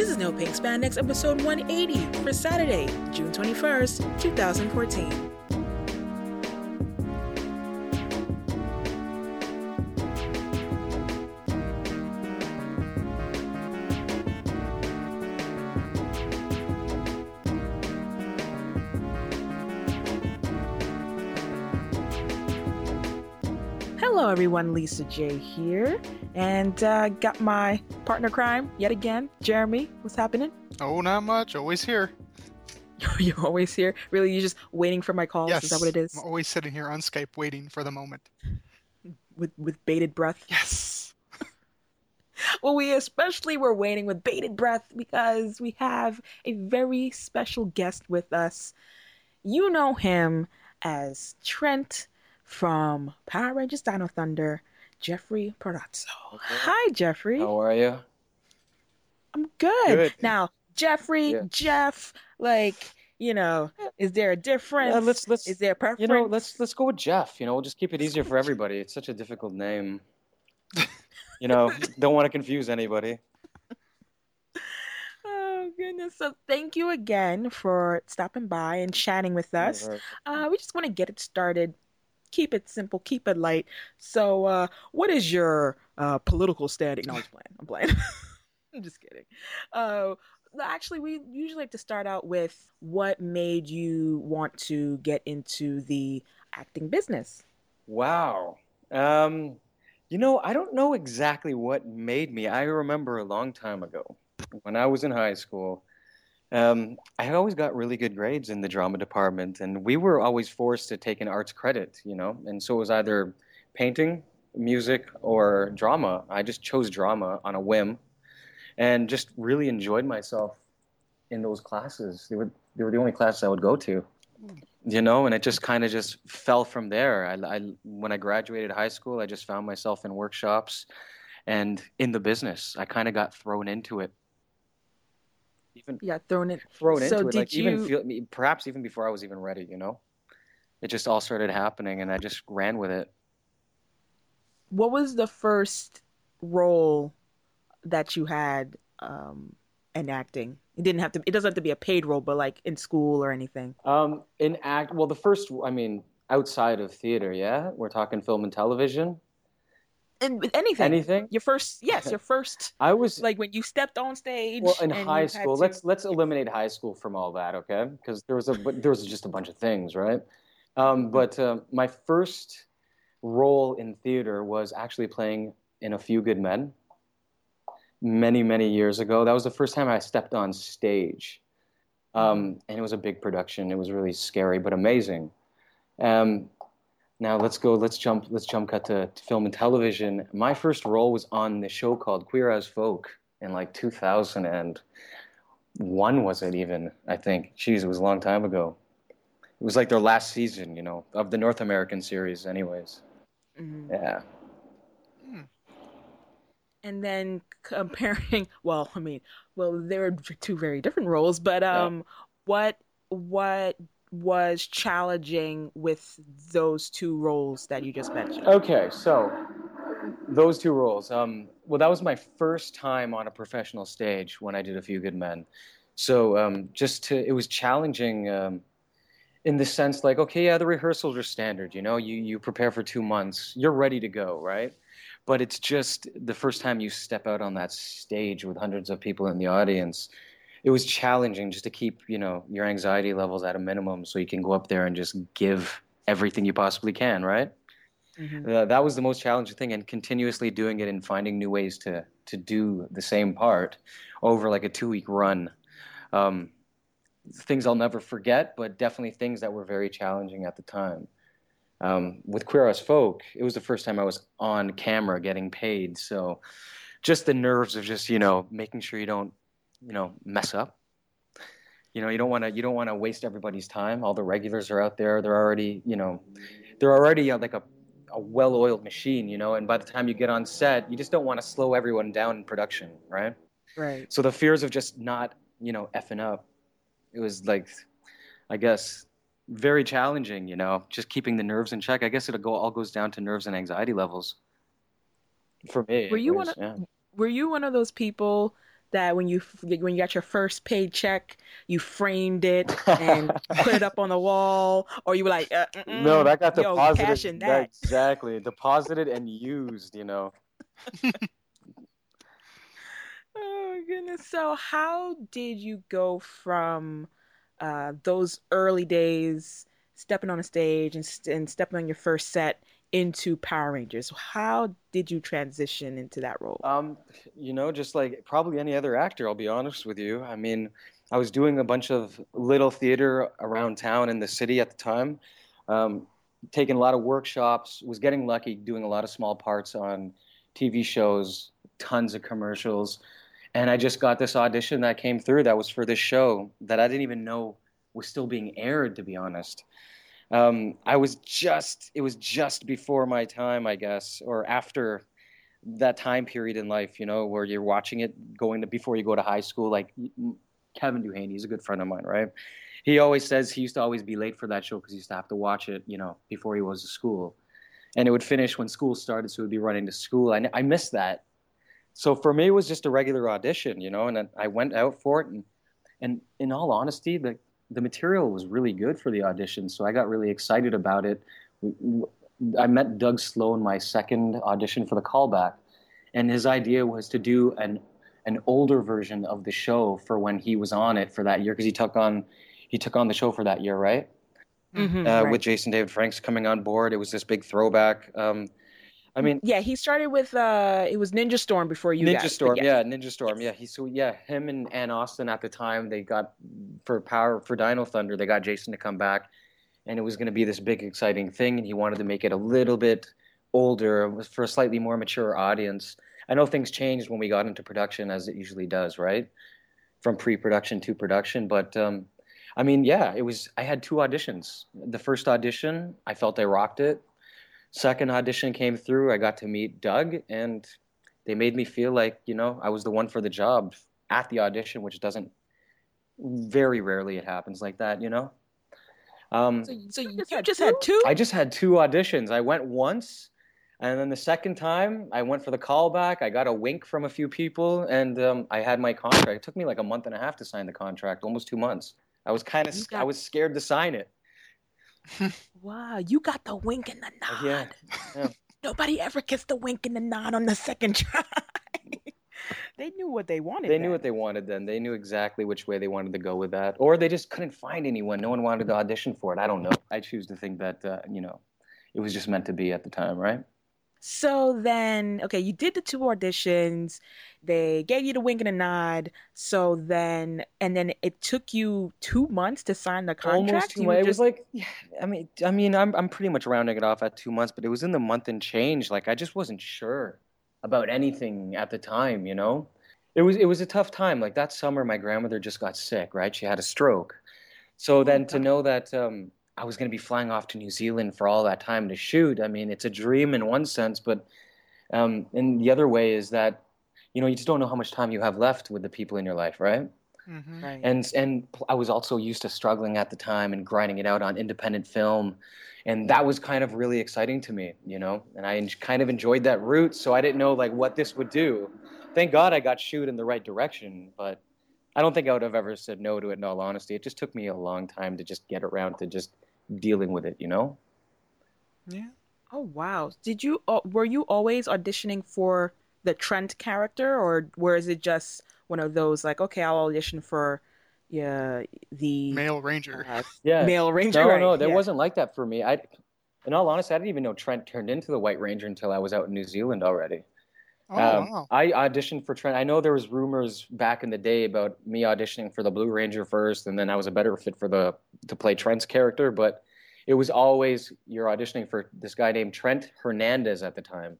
This is No Pink Spandex episode 180 for Saturday, June 21st, 2014. Hello, everyone. Lisa J here, and uh, got my partner crime yet again, Jeremy. What's happening? Oh, not much. Always here. You're always here. Really, you're just waiting for my calls. Yes. Is that what it is? I'm always sitting here on Skype waiting for the moment. With with bated breath. Yes. Well, we especially were waiting with bated breath because we have a very special guest with us. You know him as Trent from Power Rangers Dino Thunder, Jeffrey Parazzo. Hi, Jeffrey. How are you? I'm good. Good. Now, Jeffrey, Yeah. Jeff, like, you know, is there a difference? Let's let's is there a preference? you know let's let's go with Jeff. You know, we'll just keep it easier for everybody. It's such a difficult name. You know, don't want to confuse anybody. Oh goodness! So thank you again for stopping by and chatting with us. Right. Uh, we just want to get it started. Keep it simple. Keep it light. So, uh, what is your uh, political standing? No, I'm playing. I'm playing. I'm just kidding. Uh, actually, we usually like to start out with what made you want to get into the acting business. Wow. Um, you know, I don't know exactly what made me. I remember a long time ago when I was in high school. Um, I always got really good grades in the drama department, and we were always forced to take an arts credit, you know, and so it was either painting, music, or drama. I just chose drama on a whim, and just really enjoyed myself in those classes. They were they were the only classes I would go to you know? And it just kind of just fell from there. I, I when i graduated high school i just found myself in workshops and in the business. I kind of got thrown into it even Yeah, thrown it. thrown So into it did like even you- feel perhaps even before i was even ready you know it just all started happening and i just ran with it What was the first role that you had um, in acting? It didn't have to. It doesn't have to be a paid role, but like in school or anything. um in act well the first i mean outside of theater yeah we're talking film and television And with anything. anything Your first, yes, your first. i was Like when you stepped on stage. Well, in high school, to- let's let's eliminate high school from all that, okay? Because there was a but there was just a bunch of things, right? Um, but uh, my first role in theater was actually playing in A Few Good Men. Many many years ago, that was the first time I stepped on stage, um, and it was a big production. It was really scary but amazing. Um, now let's go. Let's jump. Let's jump cut to, to film and television. My first role was on the show called Queer as Folk in like 2001 was it even i think jeez it was a long time ago it was like their last season you know of the north american series anyways Mhm. yeah And then comparing. Well, I mean, well, they're two very different roles, but Yeah. um, what what was challenging with those two roles that you just mentioned? okay so those two roles um, well that was my first time on a professional stage when i did a few good men so um, just to it was challenging um, in the sense like okay yeah the rehearsals are standard you know you you prepare for two months you're ready to go right but it's just the first time you step out on that stage with hundreds of people in the audience it was challenging just to keep you know your anxiety levels at a minimum so you can go up there and just give everything you possibly can right? Mhm. uh, that was the most challenging thing and continuously doing it and finding new ways to to do the same part over like a two week run. Um, things i'll never forget but definitely things that were very challenging at the time. Um, with queer as folk it was the first time i was on camera getting paid so just the nerves of just you know making sure you don't you know mess up you know you don't want to you don't want to waste everybody's time all the regulars are out there they're already you know they're already uh, like a a well-oiled machine, you know, and by the time you get on set, you just don't want to slow everyone down in production, right? Right. So the fears of just not, you know, effing up, it was like, I guess, very challenging, you know, just keeping the nerves in check. I guess it go all goes down to nerves and anxiety levels. For me, Were you anyways, one yeah. Were you one of those people that when you when you got your first paycheck, you framed it and put it up on the wall, or you were like, uh, no, that got yo, deposited. that. exactly, deposited and used. You know. Oh goodness. So how did you go from uh, those early days, stepping on a stage and, and stepping on your first set into Power Rangers? How did you transition into that role? Um, you know, just like probably any other actor, I'll be honest with you. I mean, I was doing a bunch of little theater around town in the city at the time, um, taking a lot of workshops, was getting lucky doing a lot of small parts on TV shows, tons of commercials. And I just got this audition that came through that was for this show that I didn't even know was still being aired, to be honest. Um, I was just, it was just before my time, I guess, or after that time period in life, you know, where you're watching it going to before you go to high school. Like Kevin Duhaney, he's a good friend of mine, right? He always says he used to always be late for that show because he used to have to watch it, you know, before he was to school, and it would finish when school started, so he'd be running to school. I I missed that, so for me, it was just a regular audition, you know, and I went out for it, and and in all honesty, the the material was really good for the audition, so I got really excited about it. I met Doug Sloan my second audition for the callback, and his idea was to do an an older version of the show for when he was on it for that year because he took on he took on the show for that year, right? Mhm, Uh, right. With Jason David Franks coming on board, it was this big throwback. Um, I mean, yeah, he started with uh, it was Ninja Storm before you Ninja guys. Storm, yes. yeah, Ninja Storm, yeah. He so yeah, him and Ann Austen at the time they got for Power for Dino Thunder, they got Jason to come back, and it was going to be this big exciting thing, and he wanted to make it a little bit older for a slightly more mature audience. I know things changed when we got into production, as it usually does, right? From pre-production to production, but um, I mean, yeah, it was. I had two auditions. The first audition, I felt I rocked it. Second audition came through. I got to meet Doug, and they made me feel like you know I was the one for the job at the audition, which doesn't very rarely it happens like that, you know. Um, So, so you just, had had two? I just had two auditions. I went once, and then the second time I went for the callback. I got a wink from a few people, and um, I had my contract. It took me like a month and a half to sign the contract, almost two months. I was kind of, You I was scared to sign it. Wow, you got the wink and the nod. Yeah, yeah. Nobody ever gets the wink and the nod on the second try. they knew what they wanted. They knew what they wanted then. They knew exactly which way they wanted to go with that, or they just couldn't find anyone. No one wanted to audition for it. I don't know. I choose to think that uh, you know, it was just meant to be at the time, right? So then, okay, you did the two auditions. They gave you the wink and a nod. So then, and then it took you two months to sign the contract. Almost two months. It was like, yeah, I mean, I mean, I'm I'm pretty much rounding it off at two months, but it was in the month and change. Like I just wasn't sure about anything at the time, you know. It was it was a tough time. Like that summer, my grandmother just got sick. Right, she had a stroke. So then to know that um, I was going to be flying off to New Zealand for all that time to shoot, I mean, it's a dream in one sense, but um, in the other way is that you know you just don't know how much time you have left with the people in your life, right? hmm Right. and and I was also used to struggling at the time and grinding it out on independent film, and that was kind of really exciting to me, you know. And I en- kind of enjoyed that route, so I didn't know like what this would do. Thank God I got shoot in the right direction, but I don't think I would have ever said no to it. In all honesty, it just took me a long time to just get around to just dealing with it, you know. Yeah. oh wow! Did you uh, were you always auditioning for the Trent character, or was it just one of those like, okay, I'll audition for, yeah, the Male Ranger. uh, Yeah. male ranger? No, right? no, there yeah. wasn't like that for me. I, in all honesty, I didn't even know Trent turned into the White Ranger until I was out in New Zealand already. Oh, Um, wow. I auditioned for Trent. I know there was rumors back in the day about me auditioning for the Blue Ranger first, and then I was a better fit for the to play Trent's character. But it was always you're auditioning for this guy named Trent Hernandez at the time.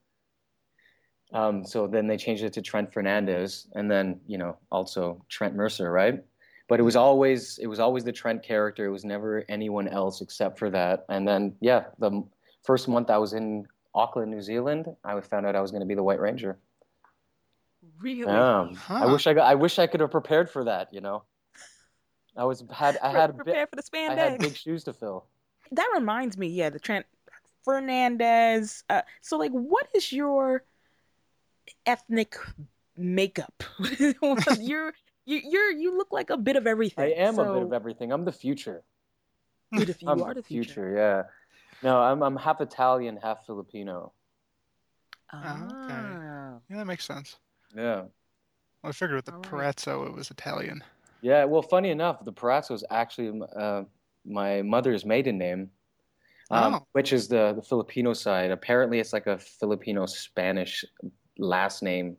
Um, so then they changed it to Trent Fernandez, and then you know also Trent Mercer, right? But it was always it was always the Trent character. It was never anyone else except for that. And then yeah, the first month I was in Auckland, New Zealand, I found out I was going to be the White Ranger. Really? Um, I wish I got, I wish I could have prepared for that. You know, I was had I had a bit, prepare for the I had big shoes to fill. That reminds me, yeah, the Trent Fernandez. Uh, so, like, what is your ethnic makeup. you're you you're you look like a bit of everything. I am a bit of everything. I'm the future. You're the- you I'm are the future. Yeah. No, I'm I'm half Italian, half Filipino. Ah. Yeah, that makes sense. Yeah. Well, I figured with the All right. Parazzo it was Italian. Yeah. Well, funny enough, the Parazzo is actually uh, my mother's maiden name, um, Oh. which is the the Filipino side. Apparently, it's like a Filipino Spanish last name.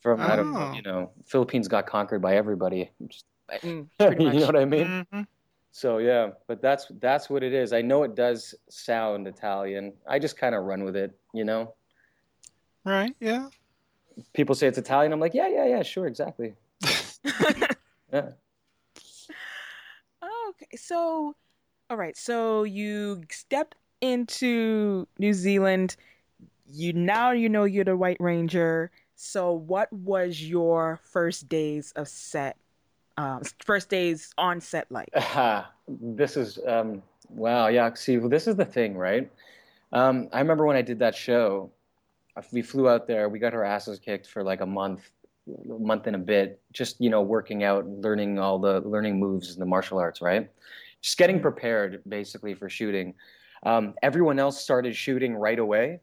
From I don't know, Oh. you know, Philippines got conquered by everybody. Just- Mm, you know what I mean? Mhm. So yeah, but that's that's what it is. I know it does sound Italian. I just kind of run with it, you know. Right? Yeah. People say it's Italian. I'm like, yeah, yeah, yeah, sure, exactly. Yeah. okay, so all right, so you stepped into New Zealand. You now you know you're the White Ranger. So what was your first days of set? Um, first days on set like? Aha. This is um wow, yeah. See, well, this is the thing, right? Um, I remember when I did that show. uh, We flew out there. We got our asses kicked for like a month, a month and a bit, just you know, working out, learning all the learning moves in the martial arts, right? Just getting prepared, basically, for shooting. Um, everyone else started shooting right away.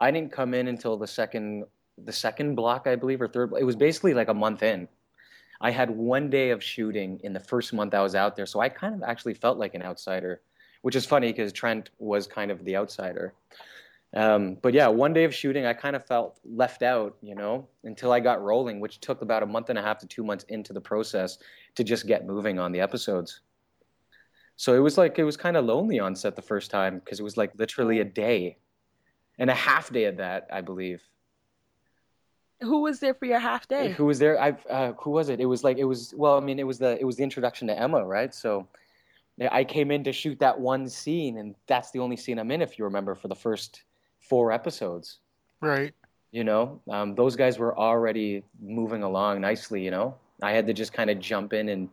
I didn't come in until the second, the second block, I believe, or third. It was basically like a month in. I had one day of shooting in the first month I was out there, so I kind of actually felt like an outsider, which is funny because Trent was kind of the outsider. Um, but yeah, one day of shooting, I kind of felt left out, you know, until I got rolling, which took about a month and a half to two months into the process to just get moving on the episodes. So it was like it was kind of lonely on set the first time because it was like literally a day and a half day of that, I believe. Who was there for your half day? Who was there? I uh, who was it? It was like it was well, I mean, it was the it was the introduction to Emma, right? So I came in to shoot that one scene, and that's the only scene I'm in, if you remember, for the first four episodes. Right. You know, um, those guys were already moving along nicely. You know, I had to just kind of jump in and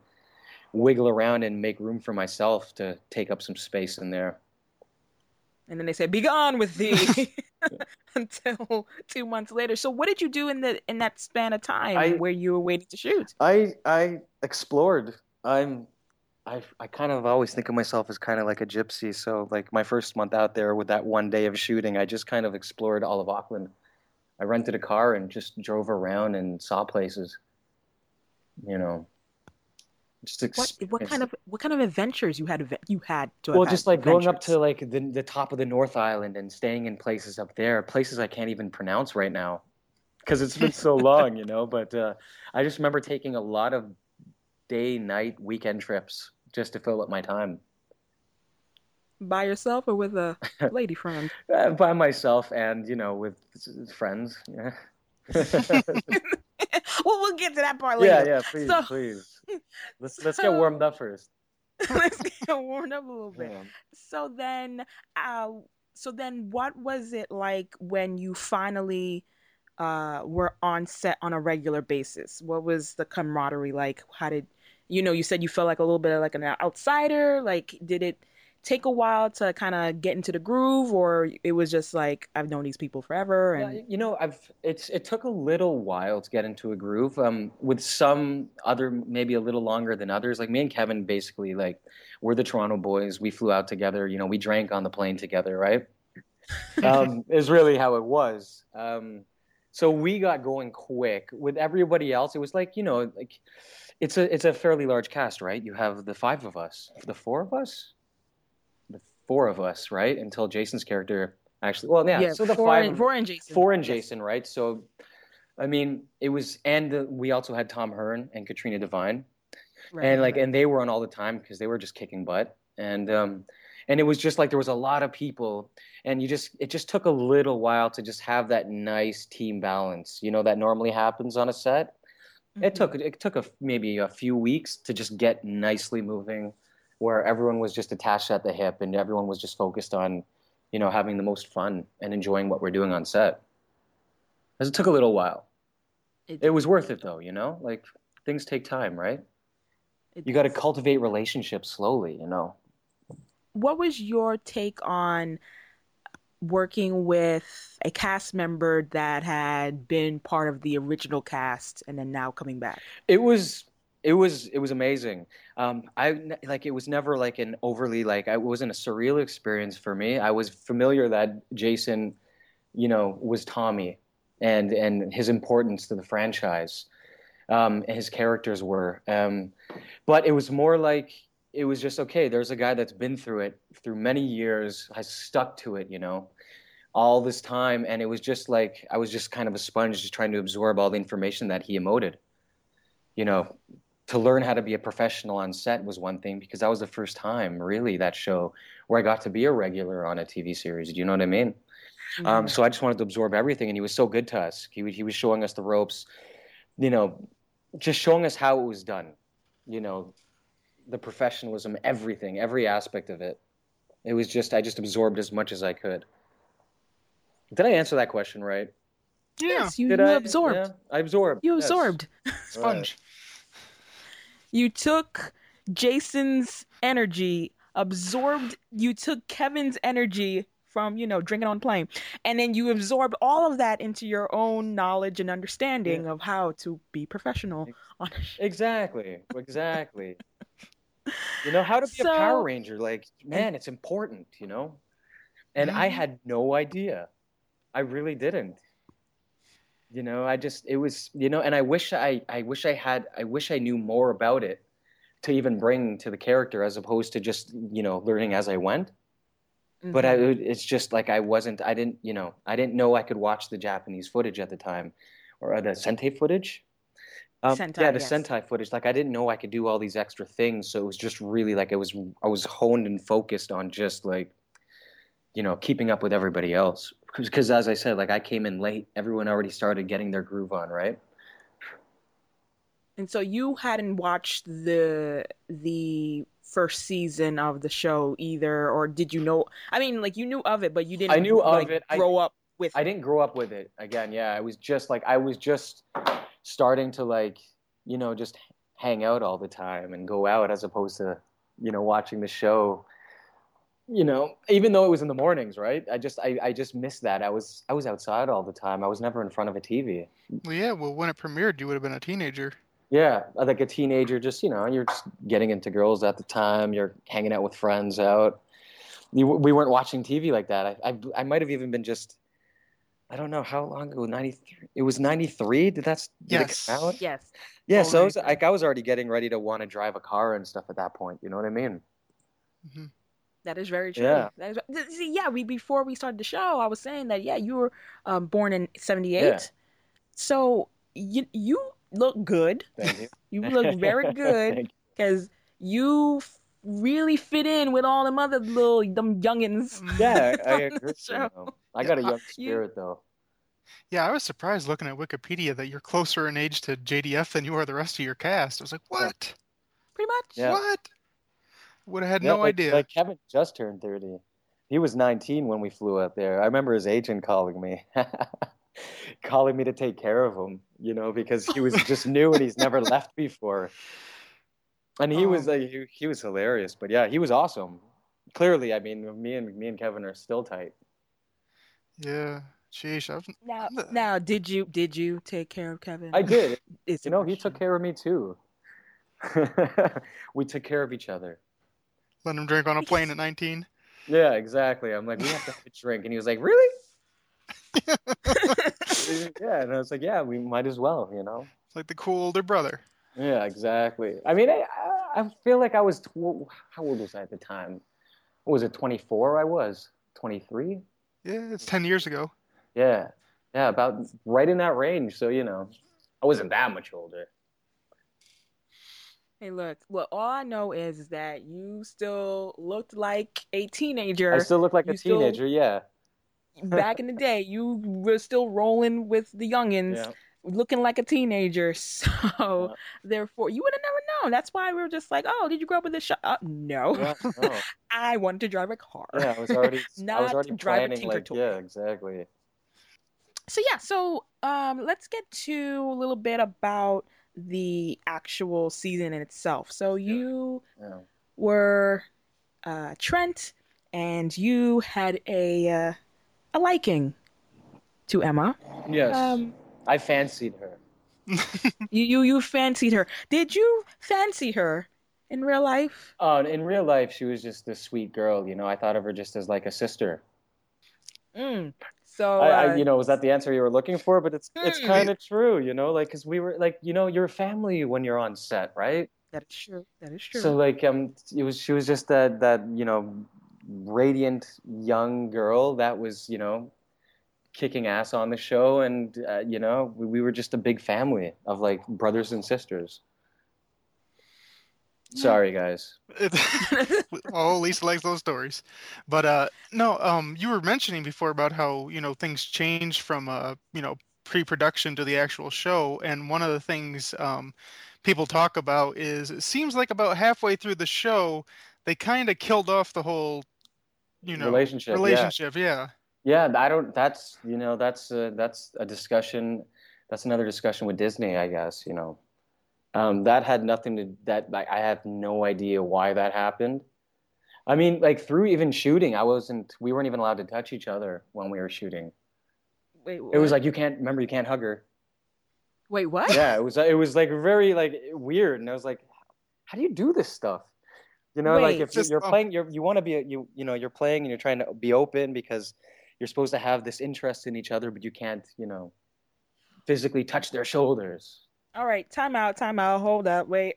wiggle around and make room for myself to take up some space in there. And then they said, "Be gone with thee." Until two months later. So, what did you do in the in that span of time I- where you were waiting to shoot? I I explored. I'm I I kind of always think of myself as kind of like a gypsy. So like my first month out there with that one day of shooting, I just kind of explored all of Auckland. I rented a car and just drove around and saw places. You know, just What what kind of what kind of adventures you had you had to well, just like going up to like the the top of the North Island and staying in places up there, places I can't even pronounce right now, because it's been so long, you know. But uh, I just remember taking a lot of day, night, weekend trips just to fill up my time by yourself or with a lady friend. uh, by myself and you know with friends. Yeah, well, we'll get to that part later. yeah. Yeah, please, So- please. Let's let's get warmed up first. Let's get warmed up a little bit. Yeah. So then, uh, so then, what was it like when you finally uh, were on set on a regular basis? What was the camaraderie like? How did you know? You said you felt like a little bit of like an outsider. Like, did it take a while to kind of get into the groove, or it was just like I've known these people forever? And Yeah, you know, I've it's it took a little while to get into a groove. Um, with some other maybe a little longer than others. Like me and Kevin, basically, like we're the Toronto boys. We flew out together. You know, we drank on the plane together, right? Um, is really how it was. Um, so we got going quick. With everybody else, it was like you know, like it's a it's a fairly large cast, right? You have the five of us, the four of us, four of us, right? Until Jason's character actually. Well, yeah. so the four five, and, four and Jason. four and Yes. Jason, right? So, I mean, it was, and uh, we also had Tom Hern and Katrina Devine, Right, and like, right. and they were on all the time because they were just kicking butt, and um, and it was just like there was a lot of people, and you just, it just took a little while to just have that nice team balance, you know, that normally happens on a set. It Mhm. took it took a maybe a few weeks to just get nicely moving, where everyone was just attached at the hip and everyone was just focused on, you know, having the most fun and enjoying what we're doing on set. 'Cause It took a little while. It- It was worth it though, you know. Like things take time, right? You got to cultivate relationships slowly, you know. what was your take on working with a cast member that had been part of the original cast and then now coming back? It was it was it was amazing. Um, I like it was never like an overly like it wasn't a surreal experience for me. I was familiar that Jason, you know, was Tommy, and and his importance to the franchise, um, and his characters were. Um, but it was more like it was just okay. There's a guy that's been through it through many years, has stuck to it, you know, all this time, and it was just like I was just kind of a sponge, just trying to absorb all the information that he emoted. You know, to learn how to be a professional on set was one thing because that was the first time, really, that show where I got to be a regular on a TV series. Do you know what I mean? Mm-hmm. Um, so I just wanted to absorb everything, and he was so good to us. He he was showing us the ropes, you know, just showing us how it was done. You know, the professionalism, everything, every aspect of it. It was just I just absorbed as much as I could. Did I answer that question right? Yeah. Yes, you, Did you I? absorbed. Yeah, I absorbed. You yes. absorbed. Sponge. You took Jason's energy, absorbed. You took Kevin's energy from you know drinking on plane, and then you absorbed all of that into your own knowledge and understanding of how to be professional on. Exactly. Exactly. you know how to be So- a Power Ranger. Like, man, it's important. You know, and I had no idea. I really didn't. You know, I just it was you know, and I wish I I wish I had I wish I knew more about it to even bring to the character as opposed to just you know learning as I went. But I, Mhm. it's just like I wasn't. I didn't. You know, I didn't know I could watch the Japanese footage at the time, or uh, the Sentai footage. Um, Sentai, yeah, the yes. Sentai footage. Like I didn't know I could do all these extra things, so it was just really like it was. I was honed and focused on just like, you know, keeping up with everybody else. Because as I said, like I came in late. Everyone already started getting their groove on, right? And so you hadn't watched the the first season of the show either, or did you know? I mean, like you knew of it, but you didn't. I knew of like, it. I- Grow up with. I didn't grow up with it. Again, yeah, I was just like I was just starting to like, you know, just hang out all the time and go out as opposed to, you know, watching the show. You know, even though it was in the mornings, right? I just I, I just missed that. I was I was outside all the time. I was never in front of a TV. Well, yeah. Well, when it premiered, you would have been a teenager. Yeah, like a teenager, just you know, you're just getting into girls at the time. You're hanging out with friends out. You, we weren't watching TV like that. I I, I might have even been just. I don't know how long ago. Ninety three. It was ninety three. Did that? Did Yes. come out? yes. Yeah. Oh, So I was, like I was already getting ready to want to drive a car and stuff at that point. You know what I mean? Mm hmm That is very true. Yeah. That is, see, yeah, we before we started the show, I was saying that yeah, you were um, born in '78, Yeah. so you you look good. Thank you. You look very good because you f- really fit in with all them other little them youngins. Yeah, I agree. You know. I got a Yeah. young You- spirit though. Yeah, I was surprised looking at Wikipedia that you're closer in age to JDF than you are the rest of your cast. I was like, what? Pretty much. Yeah. What? Would have had Yeah, no like, idea. Like Kevin just turned 30. He was 19 when we flew up there. I remember his agent calling me, calling me to take care of him, you know, because he was just new and he's never left before. And he was Oh. like, he, he was hilarious, but yeah, he was awesome. Clearly, I mean, me and me and Kevin are still tight. yeah. Sheesh. I was, Now, The- now, did you did you take care of Kevin? I did. Is You know, he took care of me too. we took care of each other. Let him drink on a plane at 19. Yeah, exactly. I'm like, we have to have a drink, and he was like, really? yeah, and I was like, yeah, we might as well, you know. It's like the cool older brother. Yeah, exactly. I mean, I, I feel like I was tw- how old was I at the time? What was it? 24. I was 23. Yeah, it's 10 years ago. Yeah, yeah, about right in that range. So you know, I wasn't that much older. Hey, look. Well, all I know is, is that you still looked like a teenager. I still look like a still- teenager. Yeah, Back in the day, you were still rolling with the youngins, yeah. looking like a teenager. So, Yeah. therefore, you would have never known. That's why we were just like, "Oh, did you grow up with this shot?" Uh, no, Yeah, no. I wanted to drive a car. yeah, I was already, I was already drive a planning. Tinker Like, Toy. yeah, exactly. So yeah, so um, let's get to a little bit about the actual season in itself. So you Yeah. were uh, Trent, and you had a uh, a liking to Emma. Yes, Um, I fancied her. you you you fancied her. Did you fancy her in real life? Oh, in real life, she was just this sweet girl. You know, I thought of her just as like a sister. Mm. So I, uh, I, you know, was that the answer you were looking for? But it's it's Hmm. kind of true. You know, like because we were like, you know, you're family when you're on set, right? that is true. That is true. So like, um, it was she was just that that you know, radiant young girl that was you know, kicking ass on the show, and uh, you know, we, we were just a big family of like brothers and sisters. Sorry, guys. Oh, Lisa likes those stories. But uh, no, um, you were mentioning before about how you know things change from uh, you know pre-production to the actual show, and one of the things um, people talk about is it seems like about halfway through the show they kind of killed off the whole you know Relationship, yeah. relationship. Yeah. Yeah, I don't. That's you know, that's uh, that's a discussion. That's another discussion with Disney, I guess. You know, um, that had nothing to that. Like, I have no idea why that happened. I mean, like through even shooting, I wasn't. We weren't even allowed to touch each other when we were shooting. wait, It was like you can't remember. You can't hug her. wait, what? Yeah, it was. It was like very like weird, and I was like, how do you do this stuff? You know, like if Just- you're oh. playing, you're, you want to be, you you know, you're playing and you're trying to be open because you're supposed to have this interest in each other, but you can't, you know, physically touch their shoulders. All right, time out, time out. Hold up, wait.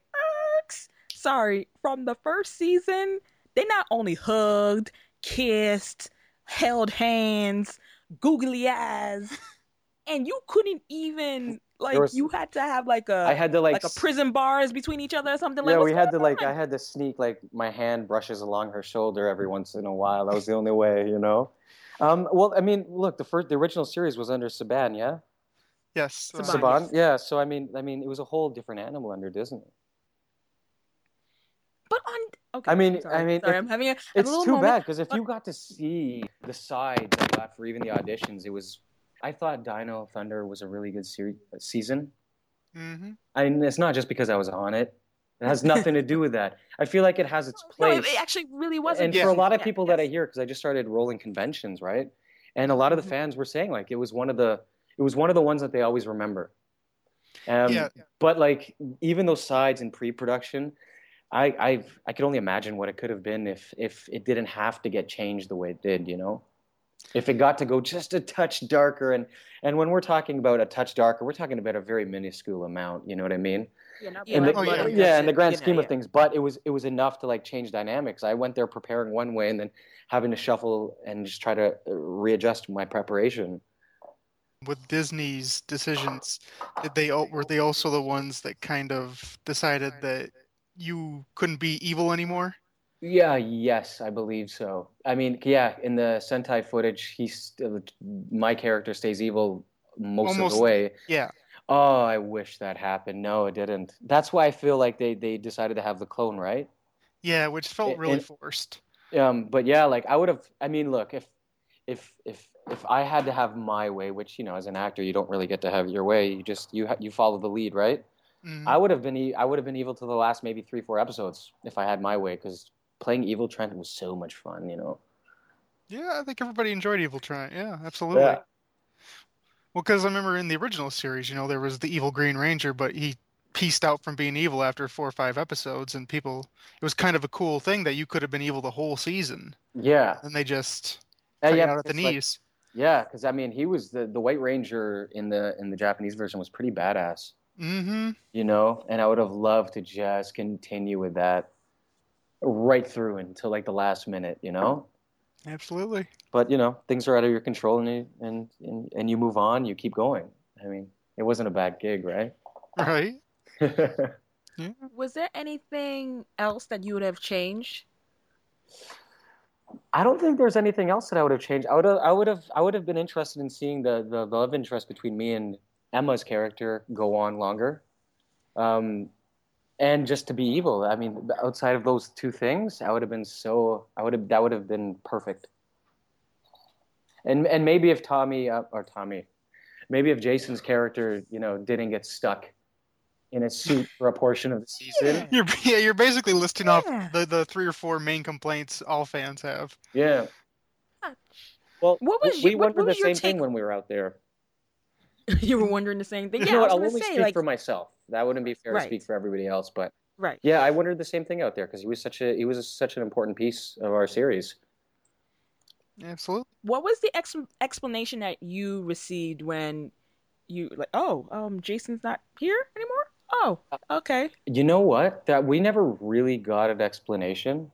Erks. Sorry, from the first season, they not only hugged, kissed, held hands, googly eyes, and you couldn't even like was- you had to have like a I had to like, like a prison bars between each other or something. Like that. yeah, we had to going like. I had to sneak like my hand brushes along her shoulder every once in a while. That was the only way, you know. Um, well, I mean, look, the first, the original series was under Saban, yeah, Yes. uh, Saban. Saban, yeah. So I mean, I mean, it was a whole different animal under Disney. But on okay, I mean- sorry, I mean, sorry, if- I'm having a, a It's little too moment. bad because if but- you got to see the sides I got for even the auditions, it was. I thought Dino Thunder was a really good series season. Mm-hmm. I mean, it's not just because I was on it. It has nothing to do with that. I feel like it has its place. it, it actually really wasn't. and Yeah. for a lot of Yeah, people that I hear, because I just started rolling conventions, right? And a lot of the Mhm. fans were saying like it was one of the it was one of the ones that they always remember. Um, Yeah. But like even those sides in pre-production, I I I could only imagine what it could have been if if it didn't have to get changed the way it did, you know. If it got to go just a touch darker, and and when we're talking about a touch darker, we're talking about a very minuscule amount. You know what I mean? Yeah, not in the, Oh, blood, yeah. and yeah, in the and- grand you know, scheme of yeah. things. But it was it was enough to like change dynamics. I went there preparing one way, and then having to shuffle and just try to uh, readjust my preparation. With Disney's decisions, did they were they also the ones that kind of decided that you couldn't be evil anymore? Yeah, yes, I believe so. I mean, yeah, in the Sentai footage, he's my character stays evil most of the way. Yeah. Oh, I wish that happened. No, it didn't. That's why I feel like they they decided to have the clone, right? Yeah, which felt really and- forced. Um, but yeah, like I would have. I mean, look, if if if if I had to have my way, which you know, as an actor, you don't really get to have your way. You just you ha- you follow the lead, right? Mhm. I would have been e- I would have been evil to the last maybe three four episodes if I had my way because playing evil Trent was so much fun, you know. Yeah, I think everybody enjoyed Evil Trent. Yeah, absolutely. Yeah. Well, because I remember in the original series, you know, there was the evil Green Ranger, but he pieced out from being evil after four or five episodes, and people, it was kind of a cool thing that you could have been evil the whole season, Yeah, and they just Uh, cut you yeah, out at the it's like- knees. Yeah, because I mean, he was the the White Ranger in the in the Japanese version was pretty badass, Mm-hmm. you know. And I would have loved to just continue with that right through until like the last minute, you know. Absolutely. but you know things are out of your control and you, and, and and you move on you keep going i mean it wasn't a bad gig right Right. Was there anything else that you would have changed? I don't think there's anything else that i would have changed. I would have i would have i would have been interested in seeing the the love interest between me and emma's character go on longer. Um and just to be evil. I mean outside of those two things i would have been so i would have that would have been perfect. And and maybe if tommy uh, or tommy maybe if jason's character you know didn't get stuck in a suit for a portion of the season You're yeah, you're basically listing off the, the three or four main complaints all fans have. yeah Well, What was we your- what- wondered what the your same thing when we were out there. you were wondering the same thing. You Yeah, know I what? was I'll only say speak like for myself. That wouldn't be fair Right. to speak for everybody else, but right. yeah, I wondered the same thing out there because he was such a he was such an important piece of our series. Absolutely. What was the ex- explanation that you received when you like, oh, um, Jason's not here anymore? Oh, okay. You know what? That we never really got an explanation.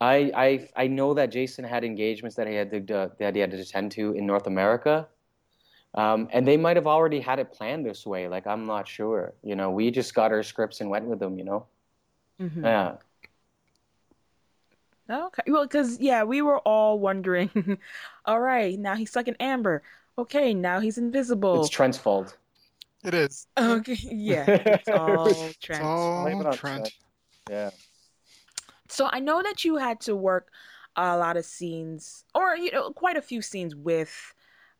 I I I know that Jason had engagements that he had to uh, that he had to attend to in North America, um, and they might have already had it planned this way. Like I'm not sure. You know, we just got our scripts and went with them. You know. Mhm. Yeah. Okay. Well, because yeah, we were all wondering. all right, now he's stuck in amber. Okay, now he's invisible. It's Trent's fault. It is. Okay, yeah, it's all It's Trent. Blame it all on Trent. Yeah. So I know that you had to work a lot of scenes, or you know, quite a few scenes with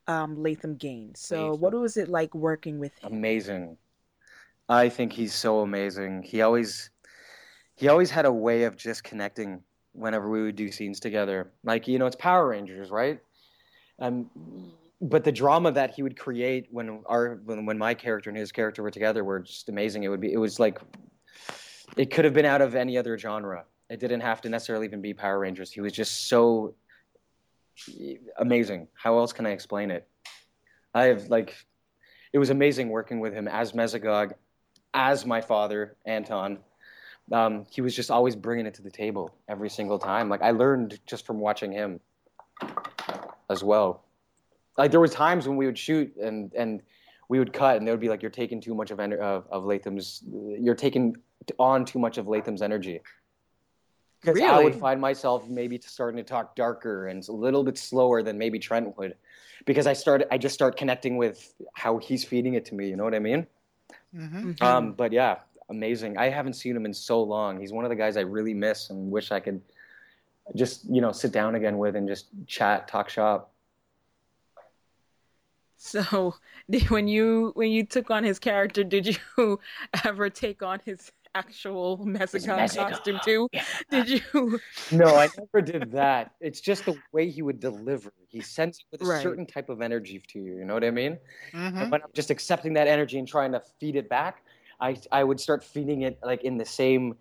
um, Latham Gaines. So Latham. what was it like working with him? amazing. I think he's so amazing. He always he always had a way of just connecting whenever we would do scenes together. Like, you know, it's Power Rangers, right? Um but the drama that he would create when our when, when my character and his character were together were just amazing. It would be it was like it could have been out of any other genre. It didn't have to necessarily even be Power Rangers. He was just so amazing. How else can I explain it? I have like it was amazing working with him as Mesogog, as my father Anton. Um, he was just always bringing it to the table every single time. Like I learned just from watching him as well. Like there was times when we would shoot and and we would cut and they would be like, "You're taking too much of ener- of, of Latham's. You're taking on too much of Latham's energy." Because I would find myself maybe starting to talk darker and a little bit slower than maybe Trent would, because I started. I just start connecting with how he's feeding it to me. You know what I mean? hmm Mhm. Um, but yeah, amazing. I haven't seen him in so long. He's one of the guys I really miss and wish I could just you know sit down again with and just chat, talk shop. So when you when you took on his character, did you ever take on his actual Mexican Mexican. costume too? Did you? No, I never did that. It's just the way he would deliver. He sends it with a Right. certain type of energy to you. You know what I mean? hmm And when I'm just accepting that energy and trying to feed it back, I I would start feeding it like in the same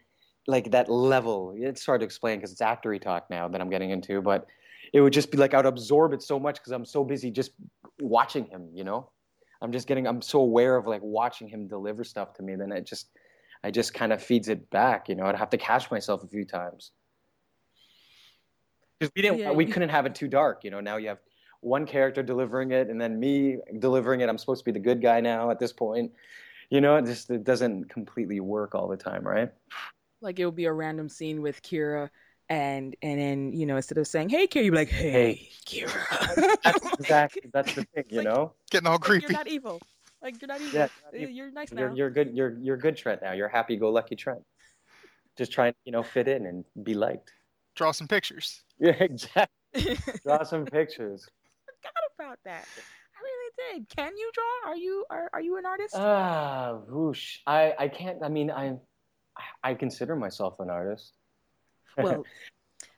like that level. It's hard to explain because it's actory talk now that I'm getting into, but it would just be like I'd absorb it so much because I'm so busy just watching him. You know, I'm just getting I'm so aware of like watching him deliver stuff to me. Then it just I just kind of feeds it back. You know, I'd have to catch myself a few times because we didn't Yeah, we couldn't have it too dark. You know, now you have one character delivering it and then me delivering it. I'm supposed to be the good guy now at this point. You know, it just it doesn't completely work all the time, right? Like it would be a random scene with Kira, and and then you know instead of saying "Hey Kira," you'd be like "Hey, Kira." That's exactly that's the thing, you Like- know. Getting all Like, creepy. you're not evil. Like you're not evil. Yeah, Uh, you- You're nice now. You're you're good. You're you're good Trent now. You're happy go lucky Trent. Just trying to you know fit in and be liked. Draw some pictures. Yeah, exactly. Draw some pictures. Forgot about that. I really did. Can you draw? Are you are, are you an artist? Ah, whoosh. I I can't. I mean, I I consider myself an artist. Well,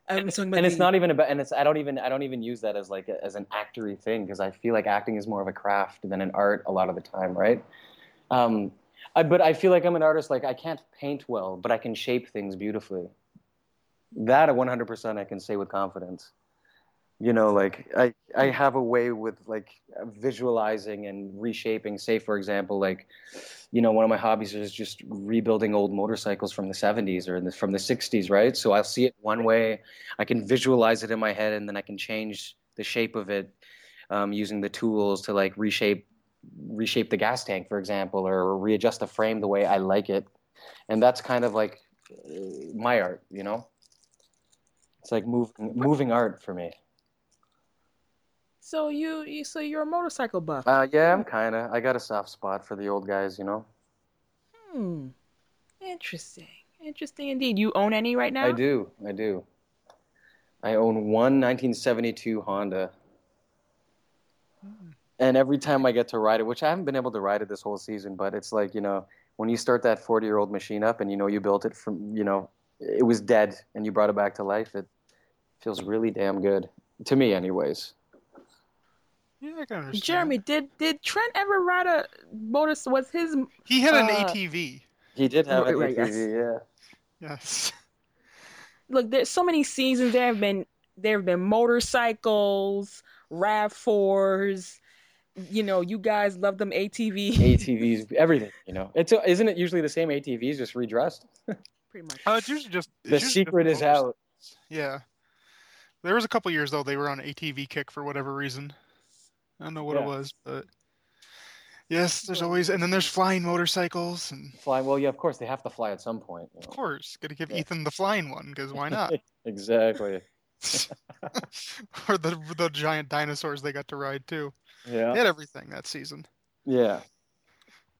I'm talking about and it's the- not even about and it's i don't even i don't even use that as like a, as an actory thing because i feel like acting is more of a craft than an art a lot of the time right? Um I, but i feel like i'm an artist like i can't paint well but i can shape things beautifully. That 100% i can say with confidence you know like i i have a way with like visualizing and reshaping. Say for example like you know one of my hobbies is just rebuilding old motorcycles from the 70s or in the, from the 60s right? So i'll see it one way. I can visualize it in my head and then i can change the shape of it um, using the tools to like reshape reshape the gas tank for example or readjust the frame the way i like it. And that's kind of like uh, my art you know? It's like moving moving art for me So you, you so you're a motorcycle buff. Uh, yeah, I'm kind of. I got a soft spot for the old guys, you know. Hmm. Interesting. Interesting indeed. You own any right now? I do. I do. I own one 1972 Honda. And every time I get to ride it, which I haven't been able to ride it this whole season, but it's like, you know, when you start that 40 year old machine up and you know you built it from, you know, it was dead and you brought it back to life, it feels really damn good. To me, anyways. Yeah, I can understand. Jeremy, did did Trent ever ride a motor? Was his He had an uh, ATV. He did have Right, an right, yes. ATV, yeah. Yes. look? There's so many seasons. There have been there have been motorcycles, Rav fours. You know, you guys love them ATV. ATVs, everything. You know, it's isn't it usually the same ATVs just redressed? Pretty much. Uh, it's usually just. it's The usually just secret is out. Yeah. There was a couple years though they were on ATV kick for whatever reason. I don't know what Yeah. it was, but yes, there's always and then there's flying motorcycles and Flying. Well, yeah, of course they have to fly at some point. you of course, got to give Yeah. Ethan the flying one because why not? Exactly. or the the giant dinosaurs they got to ride too. Yeah. They had everything that season. Yeah.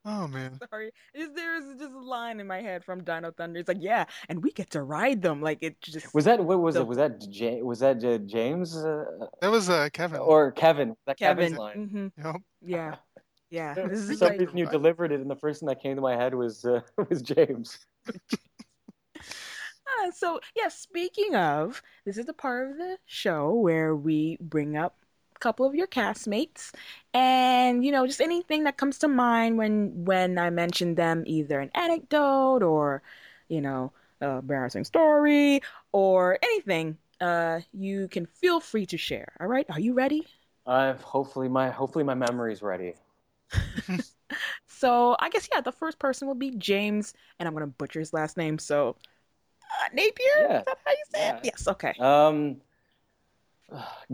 Oh man. Sorry, there is just a line in my head from Dino Thunder? It's like, yeah, and we get to ride them. Like it just Was that what was The- it? Was that Ja- was that uh, James uh, That was uh Kevin. or Kevin? That Kevin. Kevin's line. hmm Yep. Yeah, yeah. This For is some like, reason you delivered it, and the first thing that came to my head was uh, was James. Ah, so yeah. Speaking of, this is the part of the show where we bring up a couple of your castmates, and you know, just anything that comes to mind when when I mention them, either an anecdote or, you know, a embarrassing story or anything. Uh, you can feel free to share. All right, are you ready? I've hopefully my hopefully my memory's ready. So I guess yeah, the first person will be James, and I'm gonna butcher his last name. So uh, Napier, Yeah. is that how you say Yeah. it? Yes. Okay. Um,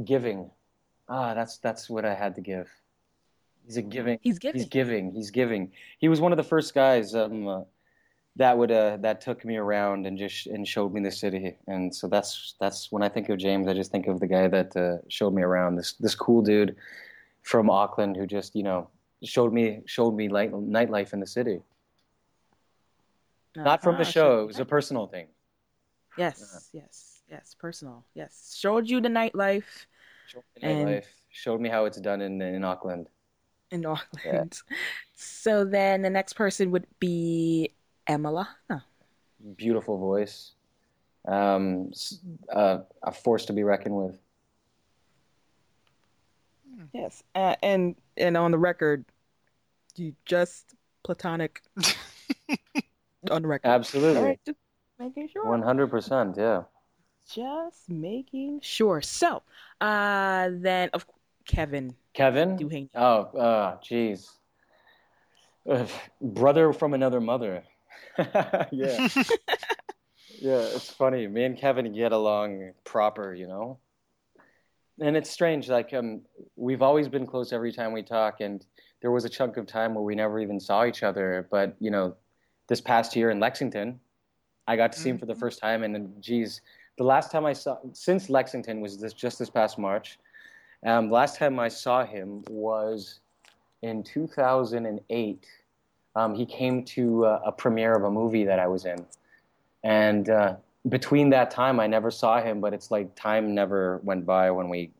giving. Ah, that's that's what I had to give. He's a giving. He's giving. He's giving. He's giving. He was one of the first guys um, uh, that would uh, that took me around and just and showed me the city. And so that's that's when I think of James, I just think of the guy that uh, showed me around. This this cool dude from Auckland who just you know showed me showed me light, nightlife in the city. Not from the Uh-huh, show. It was a personal thing. Yes, yes, yes. Personal. Yes. Showed you the nightlife And- nightlife. Showed me how it's done in in Auckland. in Auckland. So then the next person would be Emma Lahana. Beautiful voice. Um, uh, a force to be reckoned with. Yes. Uh, and and on the record, you just platonic on the record. Absolutely. All right, just making sure. One hundred percent. Yeah. Just making sure. So, uh, then of Kevin Kevin. Oh, uh, jeez. Uh, brother from another mother. yeah, yeah. It's funny. Me and Kevin get along proper, you know. And it's strange. Like, um, we've always been close every time we talk, and there was a chunk of time where we never even saw each other. But you know, this past year in Lexington, I got to see him for the first time, and then, geez, the last time I saw since Lexington was this just this past March. Um, last time I saw him was in 2008. Um, he came to uh, a premiere of a movie that I was in, and uh, between that time, I never saw him. But it's like time never went by when we.